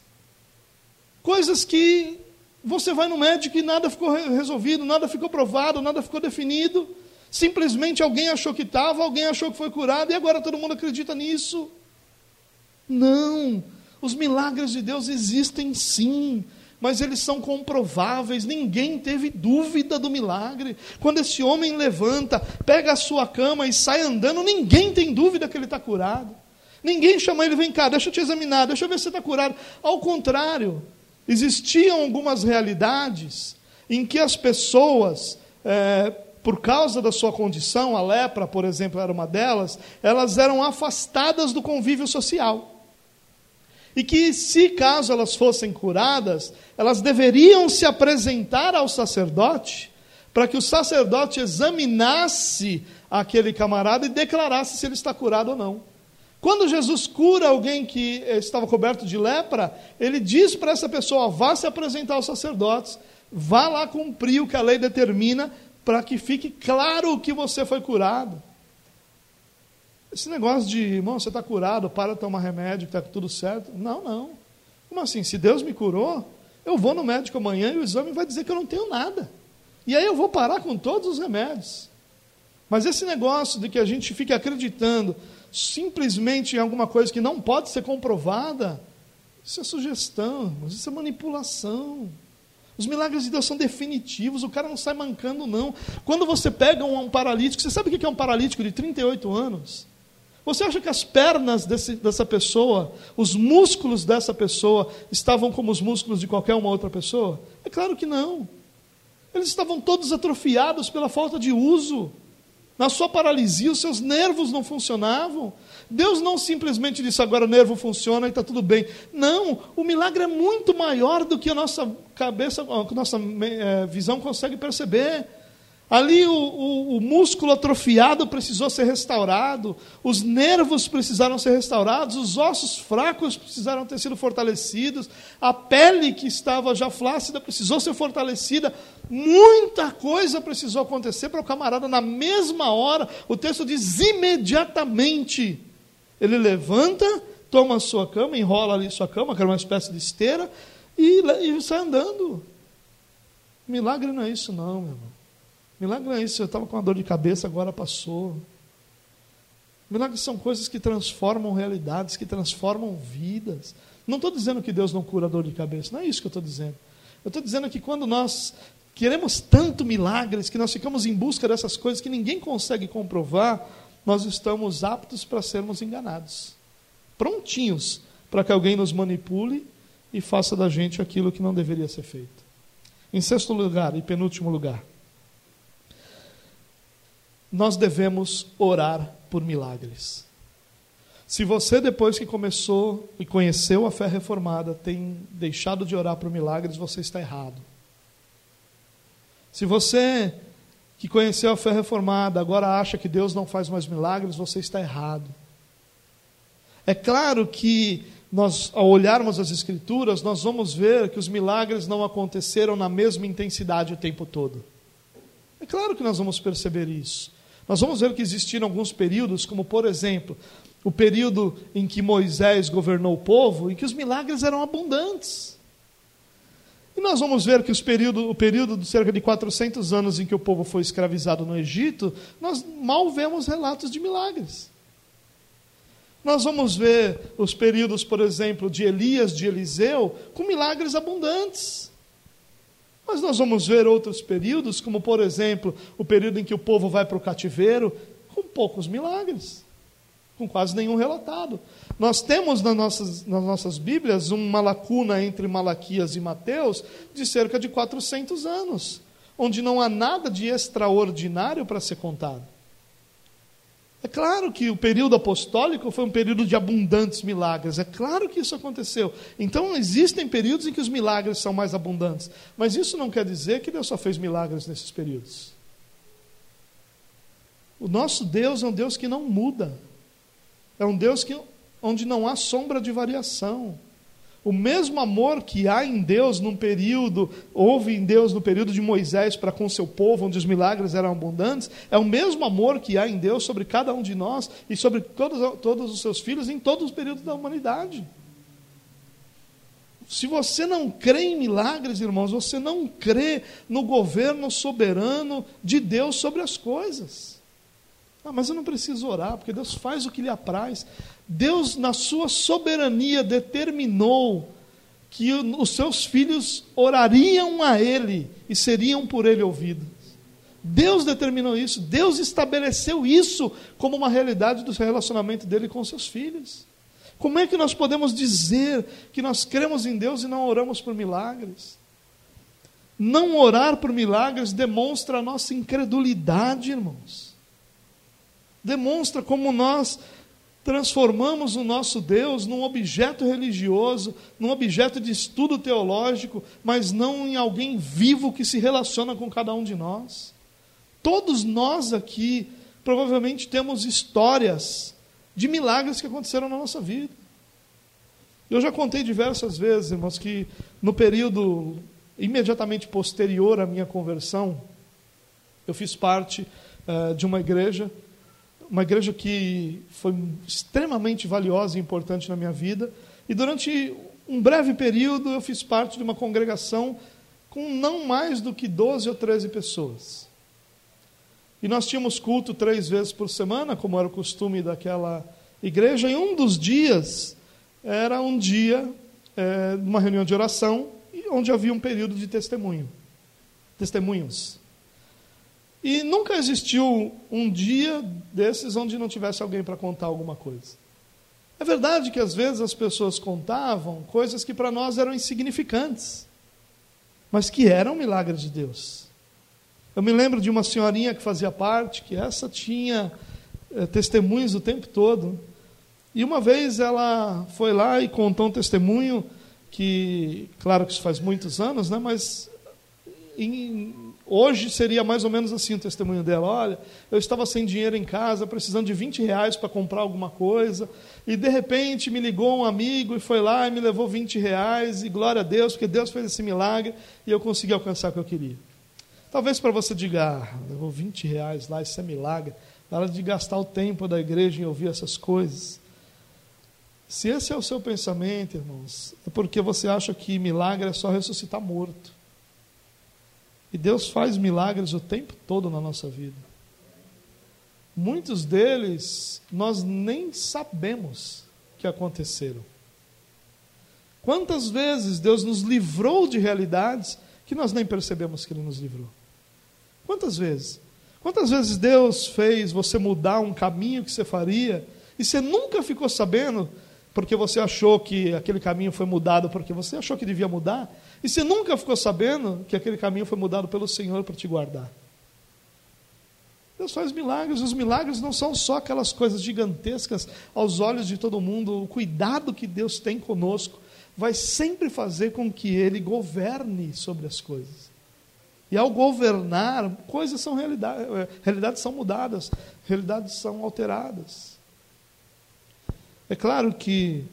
S1: Coisas que você vai no médico e nada ficou resolvido, nada ficou provado, nada ficou definido. Simplesmente alguém achou que estava, alguém achou que foi curado e agora todo mundo acredita nisso. Não, os milagres de Deus existem sim mas eles são comprováveis, ninguém teve dúvida do milagre. Quando esse homem levanta, pega a sua cama e sai andando, ninguém tem dúvida que ele está curado. Ninguém chama ele, vem cá, deixa eu te examinar, deixa eu ver se você está curado. Ao contrário, existiam algumas realidades em que as pessoas, é, por causa da sua condição, a lepra, por exemplo, era uma delas, elas eram afastadas do convívio social. E que, se caso elas fossem curadas, elas deveriam se apresentar ao sacerdote, para que o sacerdote examinasse aquele camarada e declarasse se ele está curado ou não. Quando Jesus cura alguém que estava coberto de lepra, ele diz para essa pessoa: vá se apresentar aos sacerdotes, vá lá cumprir o que a lei determina, para que fique claro que você foi curado. Esse negócio de, irmão, você está curado, para de tomar remédio, está tudo certo. Não, não. Como assim? Se Deus me curou, eu vou no médico amanhã e o exame vai dizer que eu não tenho nada. E aí eu vou parar com todos os remédios. Mas esse negócio de que a gente fique acreditando simplesmente em alguma coisa que não pode ser comprovada, isso é sugestão, isso é manipulação. Os milagres de Deus são definitivos, o cara não sai mancando, não. Quando você pega um, um paralítico, você sabe o que é um paralítico de 38 anos? Você acha que as pernas desse, dessa pessoa, os músculos dessa pessoa, estavam como os músculos de qualquer uma outra pessoa? É claro que não. Eles estavam todos atrofiados pela falta de uso. Na sua paralisia, os seus nervos não funcionavam. Deus não simplesmente disse agora o nervo funciona e está tudo bem. Não, o milagre é muito maior do que a nossa cabeça, a nossa é, visão consegue perceber. Ali o, o, o, músculo atrofiado precisou ser restaurado, os nervos precisaram ser restaurados, os ossos fracos precisaram ter sido fortalecidos, a pele que estava já flácida precisou ser fortalecida. Muita coisa precisou acontecer para o camarada, na mesma hora, o texto diz imediatamente. Ele levanta, toma a sua cama, enrola ali sua cama, que era uma espécie de esteira, e, e sai andando. Milagre não é isso, não, meu irmão. Milagre é isso, eu estava com uma dor de cabeça, agora passou. Milagres são coisas que transformam realidades, que transformam vidas. Não estou dizendo que Deus não cura dor de cabeça, não é isso que eu estou dizendo. Eu estou dizendo que quando nós queremos tanto milagres, que nós ficamos em busca dessas coisas que ninguém consegue comprovar, nós estamos aptos para sermos enganados. Prontinhos para que alguém nos manipule e faça da gente aquilo que não deveria ser feito. Em sexto lugar e penúltimo lugar, nós devemos orar por milagres. Se você, depois que começou e conheceu a fé reformada, tem deixado de orar por milagres, você está errado. Se você que conheceu a fé reformada agora acha que Deus não faz mais milagres, você está errado. É claro que nós, ao olharmos as Escrituras, nós vamos ver que os milagres não aconteceram na mesma intensidade o tempo todo. É claro que nós vamos perceber isso. Nós vamos ver que existiram alguns períodos, como por exemplo, o período em que Moisés governou o povo, em que os milagres eram abundantes. E nós vamos ver que período, o período de cerca de 400 anos em que o povo foi escravizado no Egito, nós mal vemos relatos de milagres. Nós vamos ver os períodos, por exemplo, de Elias, de Eliseu, com milagres abundantes. Mas nós vamos ver outros períodos, como por exemplo, o período em que o povo vai para o cativeiro, com poucos milagres. com quase nenhum relatado. Nós temos nas nossas, nas nossas Bíblias uma lacuna entre Malaquias e Mateus de cerca de 400 anos, onde não há nada de extraordinário para ser contado. É claro que o período apostólico foi um período de abundantes milagres, é claro que isso aconteceu. Então, existem períodos em que os milagres são mais abundantes, mas isso não quer dizer que Deus só fez milagres nesses períodos. O nosso Deus é um Deus que não muda, é um Deus que, onde não há sombra de variação. O mesmo amor que há em Deus num período, houve em Deus no período de Moisés para com seu povo, onde os milagres eram abundantes, é o mesmo amor que há em Deus sobre cada um de nós e sobre todos, todos os seus filhos em todos os períodos da humanidade. Se você não crê em milagres, irmãos, você não crê no governo soberano de Deus sobre as coisas. Ah, mas eu não preciso orar, porque Deus faz o que lhe apraz. Deus, na sua soberania, determinou que os seus filhos orariam a Ele e seriam por Ele ouvidos. Deus determinou isso, Deus estabeleceu isso como uma realidade do relacionamento dele com seus filhos. Como é que nós podemos dizer que nós cremos em Deus e não oramos por milagres? Não orar por milagres demonstra a nossa incredulidade, irmãos demonstra como nós transformamos o nosso Deus num objeto religioso, num objeto de estudo teológico, mas não em alguém vivo que se relaciona com cada um de nós. Todos nós aqui provavelmente temos histórias de milagres que aconteceram na nossa vida. Eu já contei diversas vezes, irmãos, que no período imediatamente posterior à minha conversão, eu fiz parte uh, de uma igreja uma igreja que foi extremamente valiosa e importante na minha vida. E durante um breve período eu fiz parte de uma congregação com não mais do que 12 ou 13 pessoas. E nós tínhamos culto três vezes por semana, como era o costume daquela igreja, e um dos dias era um dia, é, uma reunião de oração, onde havia um período de testemunho. Testemunhos. E nunca existiu um dia desses onde não tivesse alguém para contar alguma coisa. É verdade que às vezes as pessoas contavam coisas que para nós eram insignificantes, mas que eram milagres de Deus. Eu me lembro de uma senhorinha que fazia parte, que essa tinha é, testemunhos o tempo todo. E uma vez ela foi lá e contou um testemunho que, claro que isso faz muitos anos, né, mas em, Hoje seria mais ou menos assim o testemunho dela: olha, eu estava sem dinheiro em casa, precisando de 20 reais para comprar alguma coisa, e de repente me ligou um amigo e foi lá e me levou 20 reais, e glória a Deus, porque Deus fez esse milagre e eu consegui alcançar o que eu queria. Talvez para você diga, ah, levou 20 reais lá, isso é milagre, na hora de gastar o tempo da igreja em ouvir essas coisas. Se esse é o seu pensamento, irmãos, é porque você acha que milagre é só ressuscitar morto. E Deus faz milagres o tempo todo na nossa vida. Muitos deles nós nem sabemos que aconteceram. Quantas vezes Deus nos livrou de realidades que nós nem percebemos que Ele nos livrou? Quantas vezes? Quantas vezes Deus fez você mudar um caminho que você faria e você nunca ficou sabendo porque você achou que aquele caminho foi mudado porque você achou que devia mudar e você nunca ficou sabendo que aquele caminho foi mudado pelo Senhor para te guardar. Deus faz milagres, os milagres não são só aquelas coisas gigantescas aos olhos de todo mundo. O cuidado que Deus tem conosco vai sempre fazer com que Ele governe sobre as coisas. E ao governar, coisas são realidade, eh, realidades são mudadas, realidades são alteradas. É claro que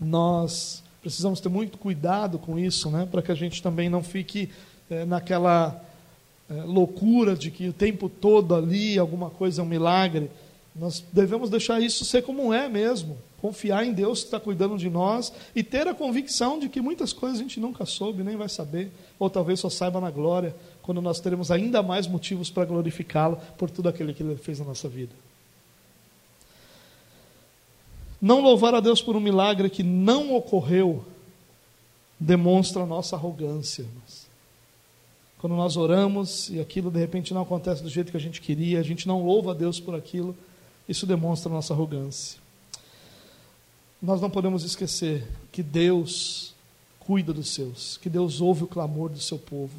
S1: nós Precisamos ter muito cuidado com isso, né? para que a gente também não fique é, naquela é, loucura de que o tempo todo ali alguma coisa é um milagre. Nós devemos deixar isso ser como é mesmo, confiar em Deus que está cuidando de nós e ter a convicção de que muitas coisas a gente nunca soube, nem vai saber, ou talvez só saiba na glória, quando nós teremos ainda mais motivos para glorificá-lo por tudo aquilo que ele fez na nossa vida. Não louvar a Deus por um milagre que não ocorreu demonstra a nossa arrogância. Irmãos. Quando nós oramos e aquilo de repente não acontece do jeito que a gente queria, a gente não louva a Deus por aquilo, Isso demonstra a nossa arrogância. Nós não podemos esquecer que Deus cuida dos seus, que Deus ouve o clamor do seu povo.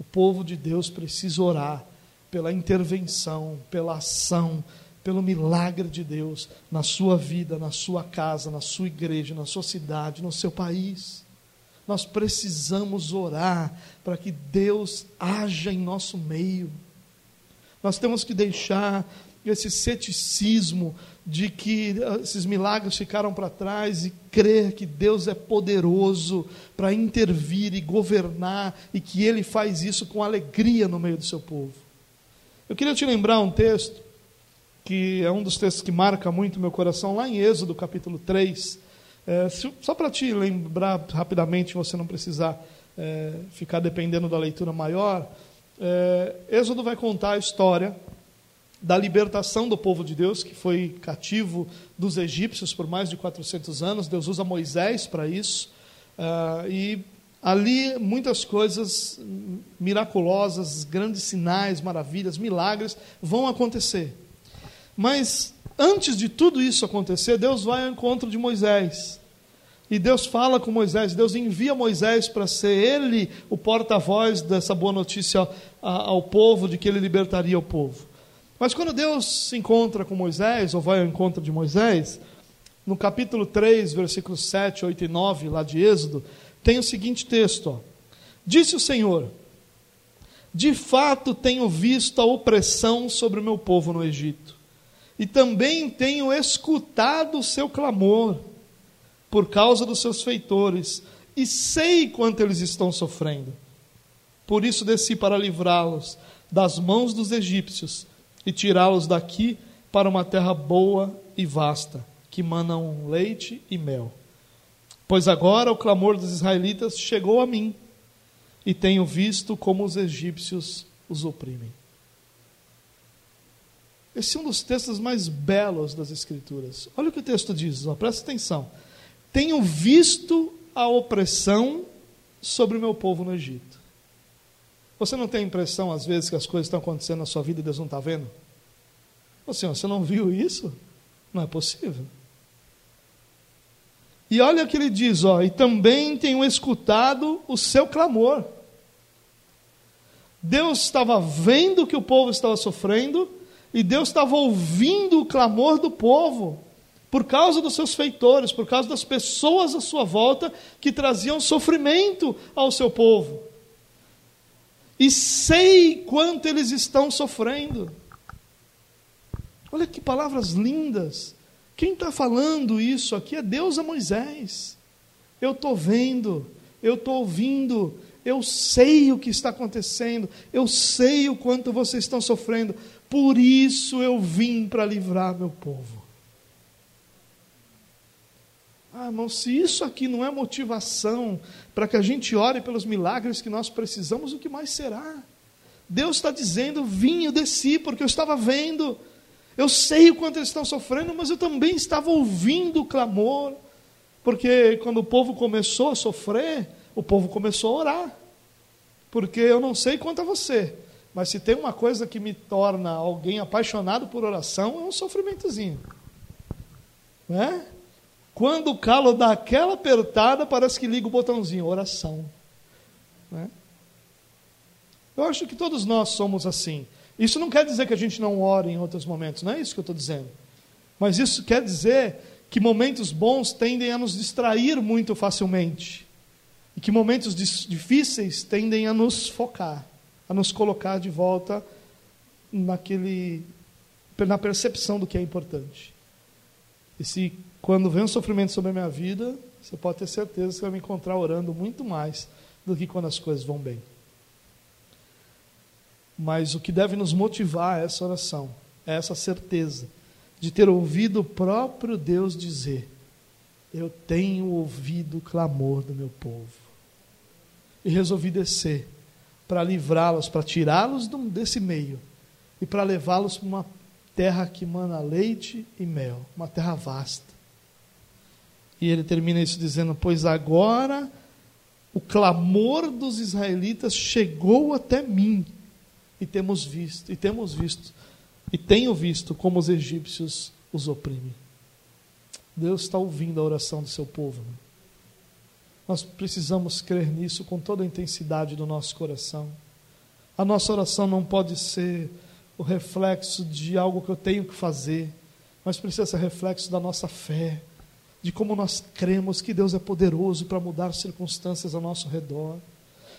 S1: O povo de Deus precisa orar pela intervenção, pela ação, pelo milagre de Deus na sua vida, na sua casa, na sua igreja, na sua cidade, no seu país. Nós precisamos orar para que Deus haja em nosso meio. Nós temos que deixar esse ceticismo de que ah, esses milagres ficaram para trás e crer que Deus é poderoso para intervir e governar e que Ele faz isso com alegria no meio do seu povo. Eu queria te lembrar um texto que é um dos textos que marca muito meu coração, lá em Êxodo capítulo 3. É, só para te lembrar rapidamente, você não precisar é, ficar dependendo da leitura maior, é, Êxodo vai contar a história da libertação do povo de Deus, que foi cativo dos egípcios por mais de 400 anos. Deus usa Moisés para isso. Uh, e ali muitas coisas miraculosas, grandes sinais, maravilhas, milagres vão acontecer. Mas antes de tudo isso acontecer, Deus vai ao encontro de Moisés. E Deus fala com Moisés, Deus envia Moisés para ser ele o porta-voz dessa boa notícia ao povo, de que ele libertaria o povo. Mas quando Deus se encontra com Moisés, ou vai ao encontro de Moisés, no capítulo 3, versículos 7, 8 e 9, lá de Êxodo, tem o seguinte texto: ó. Disse o Senhor: De fato tenho visto a opressão sobre o meu povo no Egito, e também tenho escutado o seu clamor por causa dos seus feitores, e sei quanto eles estão sofrendo. Por isso desci para livrá-los das mãos dos egípcios e tirá-los daqui para uma terra boa e vasta, que manam leite e mel. Pois agora o clamor dos israelitas chegou a mim, e tenho visto como os egípcios os oprimem. Esse é um dos textos mais belos das Escrituras. Olha o que o texto diz, ó, presta atenção. Tenho visto a opressão sobre o meu povo no Egito. Você não tem a impressão, às vezes, que as coisas estão acontecendo na sua vida e Deus não está vendo? Assim, você não viu isso? Não é possível. E olha o que ele diz, ó, e também tenho escutado o seu clamor. Deus estava vendo que o povo estava sofrendo, e Deus estava ouvindo o clamor do povo, por causa dos seus feitores, por causa das pessoas à sua volta que traziam sofrimento ao seu povo e sei quanto eles estão sofrendo. Olha que palavras lindas. Quem está falando isso aqui é Deus a Moisés. Eu estou vendo, eu estou ouvindo, eu sei o que está acontecendo, eu sei o quanto vocês estão sofrendo, por isso eu vim para livrar meu povo. Ah, irmão, se isso aqui não é motivação para que a gente ore pelos milagres que nós precisamos, o que mais será? Deus está dizendo: vim, eu desci, porque eu estava vendo, eu sei o quanto eles estão sofrendo, mas eu também estava ouvindo o clamor, porque quando o povo começou a sofrer, o povo começou a orar, porque eu não sei quanto a você, mas se tem uma coisa que me torna alguém apaixonado por oração, é um sofrimentozinho, não é? Quando o calo dá aquela apertada, parece que liga o botãozinho, oração. Né? Eu acho que todos nós somos assim. Isso não quer dizer que a gente não ore em outros momentos, não é isso que eu estou dizendo. Mas isso quer dizer que momentos bons tendem a nos distrair muito facilmente. E que momentos difíceis tendem a nos focar, a nos colocar de volta naquele, na percepção do que é importante. E se quando vem um sofrimento sobre a minha vida, você pode ter certeza que vai me encontrar orando muito mais do que quando as coisas vão bem. Mas o que deve nos motivar a essa oração é essa certeza de ter ouvido o próprio Deus dizer: Eu tenho ouvido o clamor do meu povo. E resolvi descer para livrá-los, para tirá-los desse meio e para levá-los para uma terra que mana leite e mel, uma terra vasta e ele termina isso dizendo: Pois agora o clamor dos israelitas chegou até mim, e temos visto, e temos visto e tenho visto como os egípcios os oprimem. Deus está ouvindo a oração do seu povo. Nós precisamos crer nisso com toda a intensidade do nosso coração. A nossa oração não pode ser o reflexo de algo que eu tenho que fazer, mas precisa ser reflexo da nossa fé, de como nós cremos que Deus é poderoso para mudar circunstâncias ao nosso redor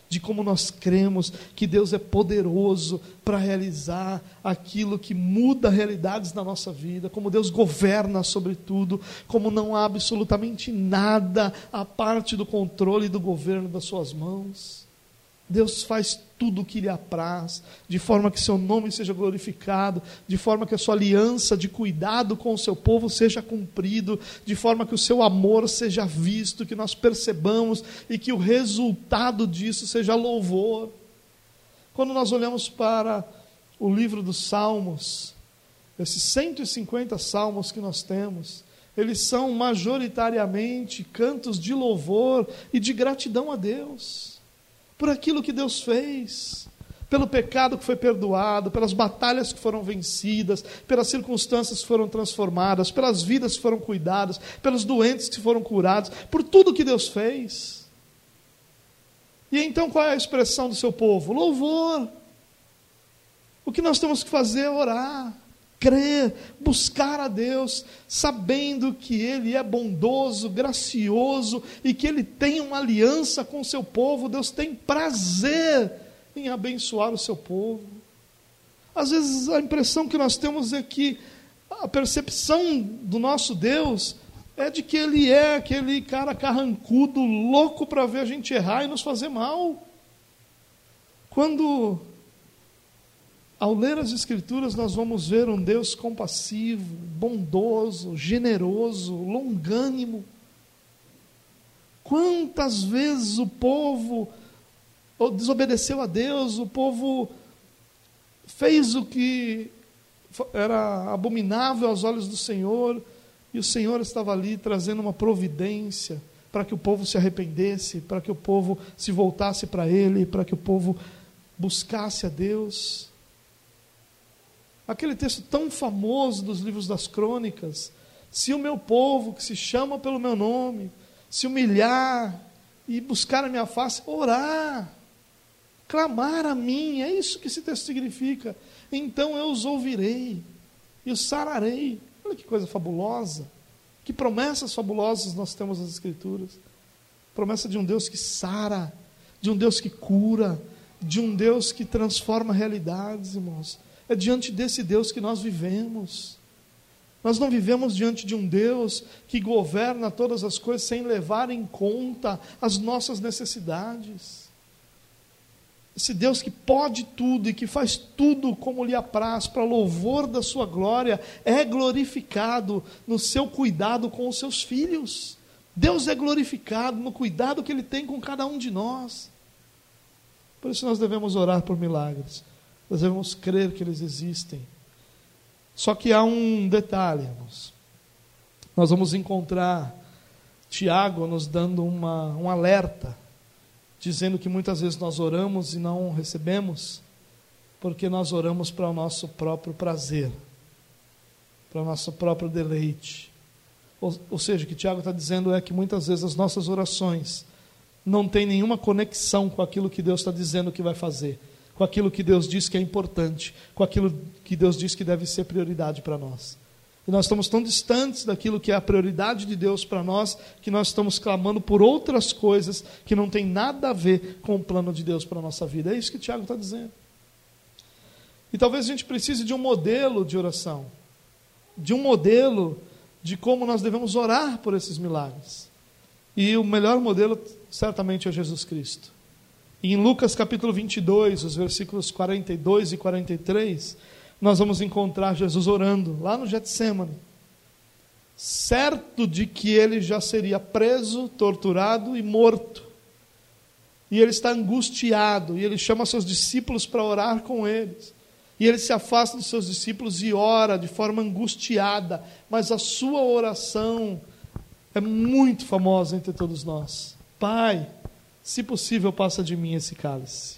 S1: de como nós cremos que Deus é poderoso para realizar aquilo que muda realidades na nossa vida, como Deus governa sobre tudo, como não há absolutamente nada a parte do controle e do governo das suas mãos. Deus faz tudo o que lhe apraz, de forma que seu nome seja glorificado, de forma que a sua aliança de cuidado com o seu povo seja cumprido, de forma que o seu amor seja visto, que nós percebamos e que o resultado disso seja louvor. Quando nós olhamos para o livro dos Salmos, esses 150 salmos que nós temos, eles são majoritariamente cantos de louvor e de gratidão a Deus por aquilo que Deus fez, pelo pecado que foi perdoado, pelas batalhas que foram vencidas, pelas circunstâncias que foram transformadas, pelas vidas que foram cuidadas, pelos doentes que foram curados, por tudo que Deus fez. E então qual é a expressão do seu povo? Louvor. O que nós temos que fazer é orar crer, buscar a Deus, sabendo que Ele é bondoso, gracioso e que Ele tem uma aliança com o seu povo. Deus tem prazer em abençoar o seu povo. Às vezes a impressão que nós temos é que a percepção do nosso Deus é de que Ele é aquele cara carrancudo, louco para ver a gente errar e nos fazer mal. Quando ao ler as Escrituras, nós vamos ver um Deus compassivo, bondoso, generoso, longânimo. Quantas vezes o povo desobedeceu a Deus, o povo fez o que era abominável aos olhos do Senhor, e o Senhor estava ali trazendo uma providência para que o povo se arrependesse, para que o povo se voltasse para Ele, para que o povo buscasse a Deus. Aquele texto tão famoso dos livros das crônicas: se o meu povo, que se chama pelo meu nome, se humilhar e buscar a minha face, orar, clamar a mim, é isso que esse texto significa. Então eu os ouvirei e os sararei. Olha que coisa fabulosa. Que promessas fabulosas nós temos nas Escrituras. Promessa de um Deus que sara, de um Deus que cura, de um Deus que transforma realidades, irmãos. É diante desse Deus que nós vivemos. Nós não vivemos diante de um Deus que governa todas as coisas sem levar em conta as nossas necessidades. Esse Deus que pode tudo e que faz tudo como lhe apraz, para louvor da sua glória, é glorificado no seu cuidado com os seus filhos. Deus é glorificado no cuidado que Ele tem com cada um de nós. Por isso nós devemos orar por milagres. Nós devemos crer que eles existem. Só que há um detalhe, irmãos. Nós vamos encontrar Tiago nos dando uma, um alerta, dizendo que muitas vezes nós oramos e não recebemos, porque nós oramos para o nosso próprio prazer, para o nosso próprio deleite. Ou, ou seja, o que Tiago está dizendo é que muitas vezes as nossas orações não têm nenhuma conexão com aquilo que Deus está dizendo que vai fazer com aquilo que Deus diz que é importante, com aquilo que Deus diz que deve ser prioridade para nós. E nós estamos tão distantes daquilo que é a prioridade de Deus para nós, que nós estamos clamando por outras coisas que não tem nada a ver com o plano de Deus para a nossa vida. É isso que o Tiago está dizendo. E talvez a gente precise de um modelo de oração, de um modelo de como nós devemos orar por esses milagres. E o melhor modelo certamente é Jesus Cristo. E em Lucas capítulo 22, os versículos 42 e 43, nós vamos encontrar Jesus orando lá no Getsemane, certo de que ele já seria preso, torturado e morto. E ele está angustiado, e ele chama seus discípulos para orar com eles. E ele se afasta dos seus discípulos e ora de forma angustiada, mas a sua oração é muito famosa entre todos nós. Pai, se possível, passa de mim esse cálice.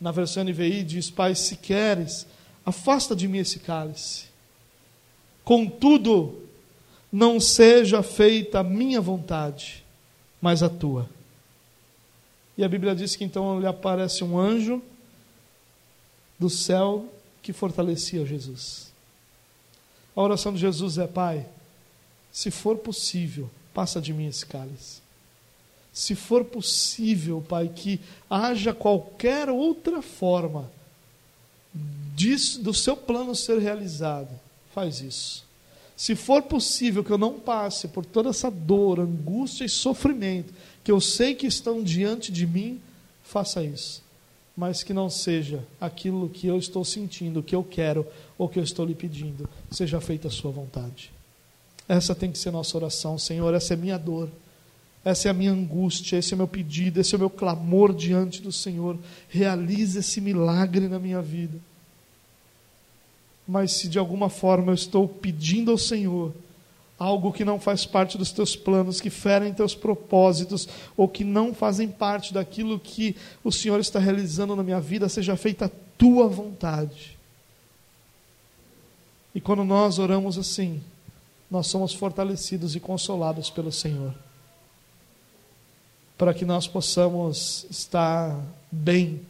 S1: Na versão NVI diz: Pai, se queres, Afasta de mim esse cálice. Contudo, não seja feita a minha vontade, mas a tua. E a Bíblia diz que então lhe aparece um anjo do céu que fortalecia Jesus. A oração de Jesus é: Pai, se for possível, passa de mim esse cálice. Se for possível, Pai, que haja qualquer outra forma disso, do seu plano ser realizado, faz isso. Se for possível que eu não passe por toda essa dor, angústia e sofrimento que eu sei que estão diante de mim, faça isso. Mas que não seja aquilo que eu estou sentindo, que eu quero ou que eu estou lhe pedindo, seja feita a sua vontade. Essa tem que ser nossa oração, Senhor, essa é minha dor. Essa é a minha angústia, esse é o meu pedido, esse é o meu clamor diante do Senhor. Realize esse milagre na minha vida. Mas se de alguma forma eu estou pedindo ao Senhor algo que não faz parte dos teus planos, que ferem teus propósitos, ou que não fazem parte daquilo que o Senhor está realizando na minha vida, seja feita a tua vontade. E quando nós oramos assim, nós somos fortalecidos e consolados pelo Senhor para que nós possamos estar bem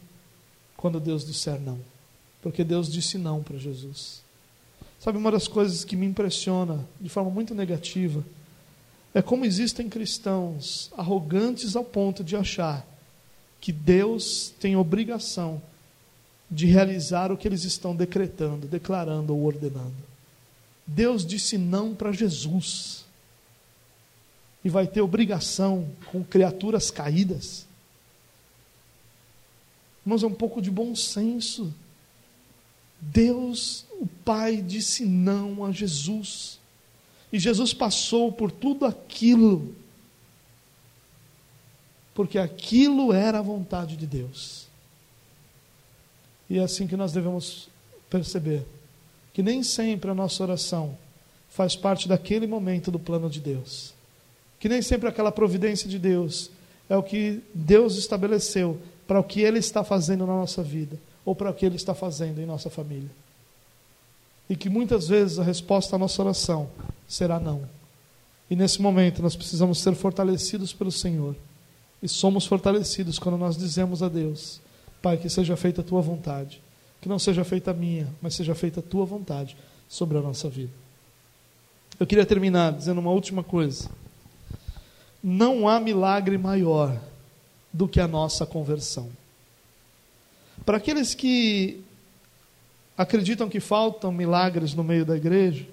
S1: quando Deus disser não. Porque Deus disse não para Jesus. Sabe, uma das coisas que me impressiona de forma muito negativa é como existem cristãos arrogantes ao ponto de achar que Deus tem obrigação de realizar o que eles estão decretando, declarando ou ordenando. Deus disse não para Jesus e vai ter obrigação com criaturas caídas. Mas é um pouco de bom senso. Deus, o Pai, disse não a Jesus. E Jesus passou por tudo aquilo, porque aquilo era a vontade de Deus. E é assim que nós devemos perceber que nem sempre a nossa oração faz parte daquele momento do plano de Deus que nem sempre aquela providência de Deus é o que Deus estabeleceu para o que Ele está fazendo na nossa vida ou para o que Ele está fazendo em nossa família. E que muitas vezes a resposta à nossa oração será não. E nesse momento nós precisamos ser fortalecidos pelo Senhor. E somos fortalecidos quando nós dizemos a Deus: Pai, que seja feita a tua vontade. Que não seja feita a minha, mas seja feita a tua vontade sobre a nossa vida. Eu queria terminar dizendo uma última coisa não há milagre maior do que a nossa conversão. Para aqueles que acreditam que faltam milagres no meio da igreja,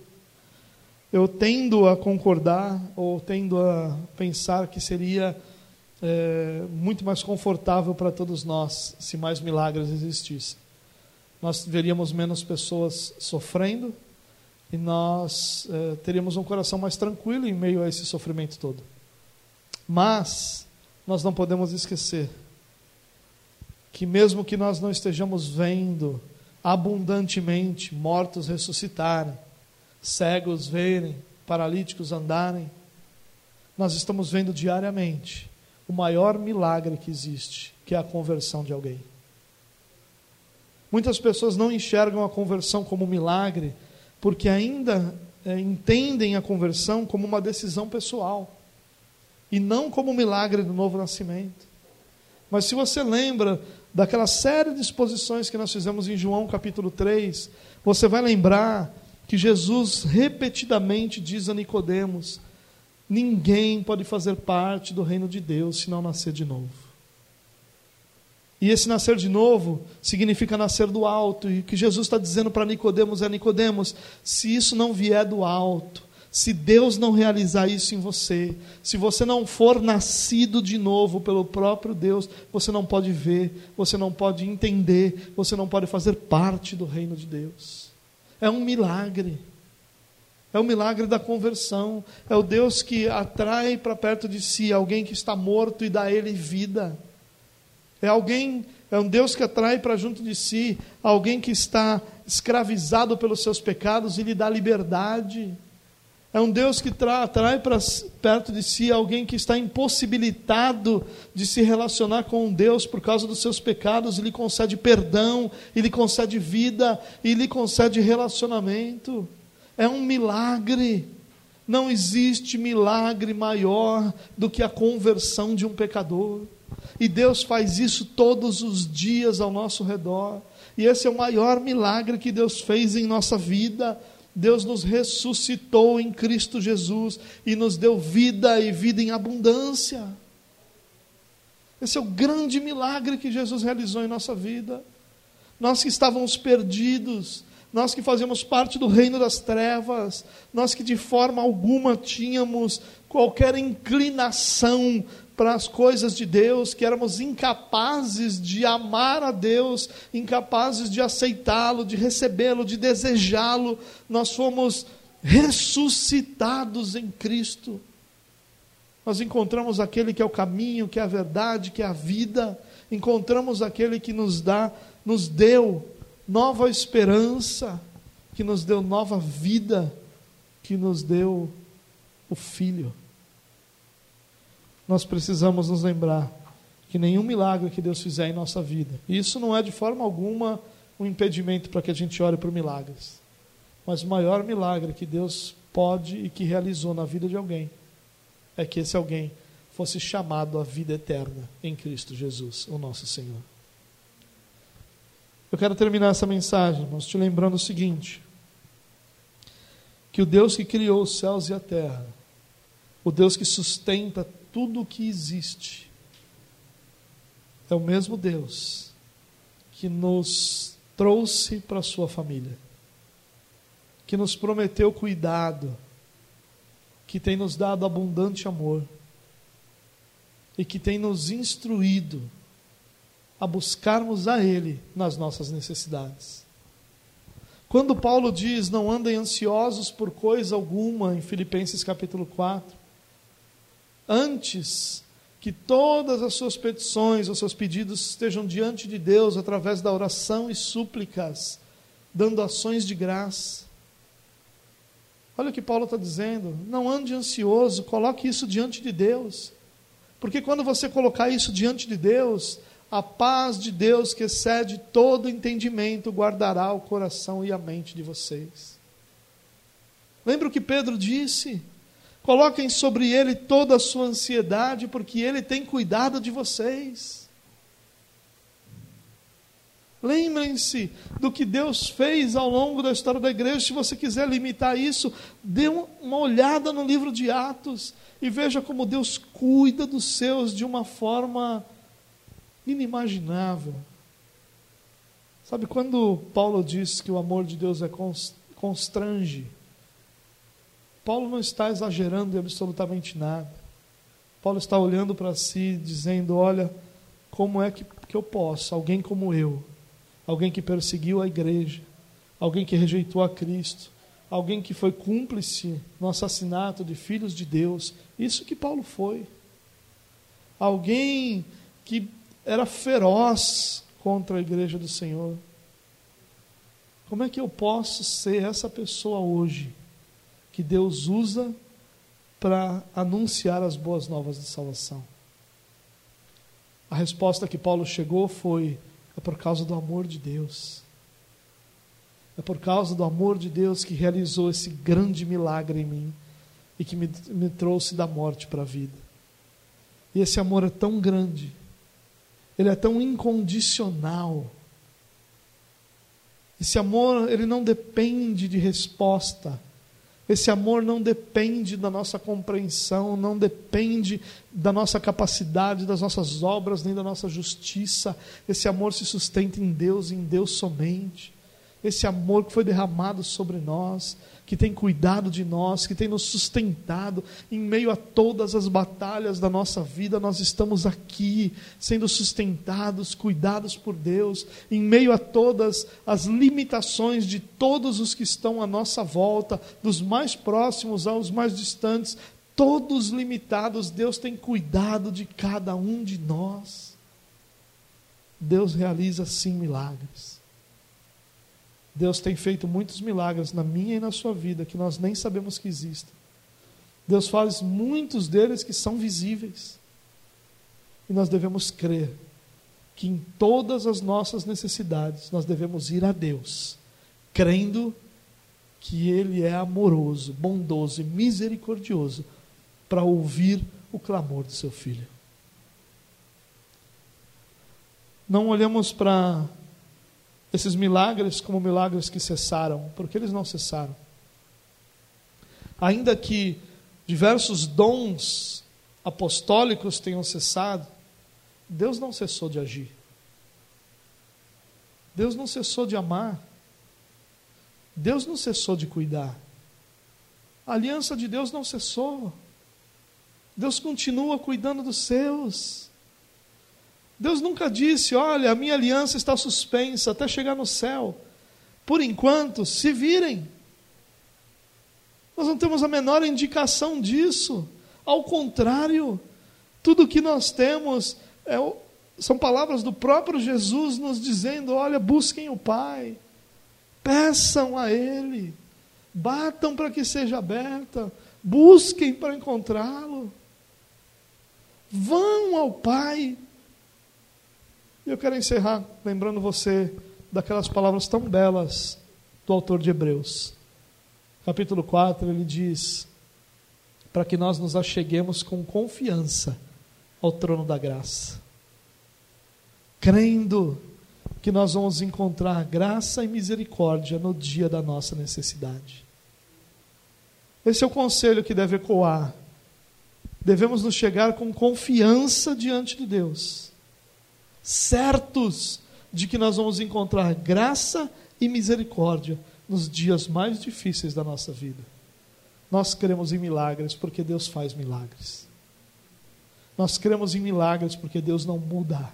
S1: eu tendo a concordar ou tendo a pensar que seria é, muito mais confortável para todos nós se mais milagres existissem. Nós veríamos menos pessoas sofrendo e nós é, teríamos um coração mais tranquilo em meio a esse sofrimento todo. Mas nós não podemos esquecer que, mesmo que nós não estejamos vendo abundantemente mortos ressuscitarem, cegos verem, paralíticos andarem, nós estamos vendo diariamente o maior milagre que existe, que é a conversão de alguém. Muitas pessoas não enxergam a conversão como um milagre, porque ainda é, entendem a conversão como uma decisão pessoal e não como milagre do novo nascimento. Mas se você lembra daquela série de exposições que nós fizemos em João capítulo 3, você vai lembrar que Jesus repetidamente diz a Nicodemos: ninguém pode fazer parte do reino de Deus se não nascer de novo. E esse nascer de novo significa nascer do alto. E o que Jesus está dizendo para Nicodemos é Nicodemos, se isso não vier do alto, se Deus não realizar isso em você, se você não for nascido de novo pelo próprio Deus, você não pode ver, você não pode entender, você não pode fazer parte do reino de Deus. É um milagre. É o milagre da conversão. É o Deus que atrai para perto de si alguém que está morto e dá a ele vida. É alguém, é um Deus que atrai para junto de si alguém que está escravizado pelos seus pecados e lhe dá liberdade. É um Deus que tra para perto de si alguém que está impossibilitado de se relacionar com Deus por causa dos seus pecados, e lhe concede perdão, e lhe concede vida, e lhe concede relacionamento. É um milagre. Não existe milagre maior do que a conversão de um pecador. E Deus faz isso todos os dias ao nosso redor. E esse é o maior milagre que Deus fez em nossa vida Deus nos ressuscitou em Cristo Jesus e nos deu vida e vida em abundância. Esse é o grande milagre que Jesus realizou em nossa vida. Nós que estávamos perdidos, nós que fazíamos parte do reino das trevas, nós que de forma alguma tínhamos qualquer inclinação para as coisas de Deus, que éramos incapazes de amar a Deus, incapazes de aceitá-lo, de recebê-lo, de desejá-lo, nós fomos ressuscitados em Cristo. Nós encontramos aquele que é o caminho, que é a verdade, que é a vida, encontramos aquele que nos dá, nos deu nova esperança, que nos deu nova vida, que nos deu o Filho nós precisamos nos lembrar que nenhum milagre que Deus fizer em nossa vida, e isso não é de forma alguma um impedimento para que a gente ore por milagres, mas o maior milagre que Deus pode e que realizou na vida de alguém é que esse alguém fosse chamado à vida eterna em Cristo Jesus, o nosso Senhor. Eu quero terminar essa mensagem, irmãos, te lembrando o seguinte: que o Deus que criou os céus e a terra, o Deus que sustenta tudo o que existe. É o mesmo Deus que nos trouxe para a sua família, que nos prometeu cuidado, que tem nos dado abundante amor e que tem nos instruído a buscarmos a Ele nas nossas necessidades. Quando Paulo diz: Não andem ansiosos por coisa alguma, em Filipenses capítulo 4, antes que todas as suas petições, os seus pedidos estejam diante de Deus através da oração e súplicas, dando ações de graça. Olha o que Paulo está dizendo. Não ande ansioso, coloque isso diante de Deus. Porque quando você colocar isso diante de Deus, a paz de Deus, que excede todo entendimento, guardará o coração e a mente de vocês. Lembra o que Pedro disse? Coloquem sobre ele toda a sua ansiedade, porque ele tem cuidado de vocês. Lembrem-se do que Deus fez ao longo da história da igreja. Se você quiser limitar isso, dê uma olhada no livro de Atos e veja como Deus cuida dos seus de uma forma inimaginável. Sabe quando Paulo diz que o amor de Deus é constrange? Paulo não está exagerando em absolutamente nada. Paulo está olhando para si, dizendo: Olha, como é que, que eu posso, alguém como eu, alguém que perseguiu a igreja, alguém que rejeitou a Cristo, alguém que foi cúmplice no assassinato de filhos de Deus, isso que Paulo foi. Alguém que era feroz contra a igreja do Senhor. Como é que eu posso ser essa pessoa hoje? Que Deus usa para anunciar as boas novas de salvação. A resposta que Paulo chegou foi: é por causa do amor de Deus. É por causa do amor de Deus que realizou esse grande milagre em mim e que me, me trouxe da morte para a vida. E esse amor é tão grande, ele é tão incondicional. Esse amor, ele não depende de resposta esse amor não depende da nossa compreensão, não depende da nossa capacidade, das nossas obras, nem da nossa justiça. Esse amor se sustenta em Deus, em Deus somente. Esse amor que foi derramado sobre nós, que tem cuidado de nós, que tem nos sustentado em meio a todas as batalhas da nossa vida. Nós estamos aqui sendo sustentados, cuidados por Deus, em meio a todas as limitações de todos os que estão à nossa volta, dos mais próximos aos mais distantes, todos limitados. Deus tem cuidado de cada um de nós. Deus realiza sim milagres. Deus tem feito muitos milagres na minha e na sua vida que nós nem sabemos que existem. Deus faz muitos deles que são visíveis. E nós devemos crer que em todas as nossas necessidades nós devemos ir a Deus, crendo que Ele é amoroso, bondoso e misericordioso para ouvir o clamor do seu filho. Não olhamos para esses milagres como milagres que cessaram, porque eles não cessaram. Ainda que diversos dons apostólicos tenham cessado, Deus não cessou de agir. Deus não cessou de amar. Deus não cessou de cuidar. A aliança de Deus não cessou. Deus continua cuidando dos seus. Deus nunca disse: Olha, a minha aliança está suspensa até chegar no céu. Por enquanto, se virem. Nós não temos a menor indicação disso. Ao contrário, tudo que nós temos é, são palavras do próprio Jesus nos dizendo: olha, busquem o Pai, peçam a Ele, batam para que seja aberta, busquem para encontrá-lo, vão ao Pai. E eu quero encerrar lembrando você daquelas palavras tão belas do autor de Hebreus. Capítulo 4, ele diz: para que nós nos acheguemos com confiança ao trono da graça, crendo que nós vamos encontrar graça e misericórdia no dia da nossa necessidade. Esse é o conselho que deve ecoar. Devemos nos chegar com confiança diante de Deus, certos de que nós vamos encontrar graça e misericórdia nos dias mais difíceis da nossa vida. Nós cremos em milagres porque Deus faz milagres. Nós cremos em milagres porque Deus não muda.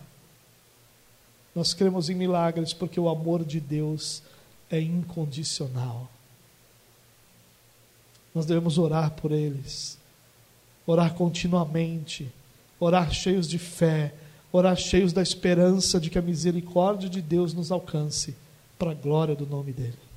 S1: Nós cremos em milagres porque o amor de Deus é incondicional. Nós devemos orar por eles, orar continuamente, orar cheios de fé, orar cheios da esperança de que a misericórdia de Deus nos alcance para a glória do nome dEle.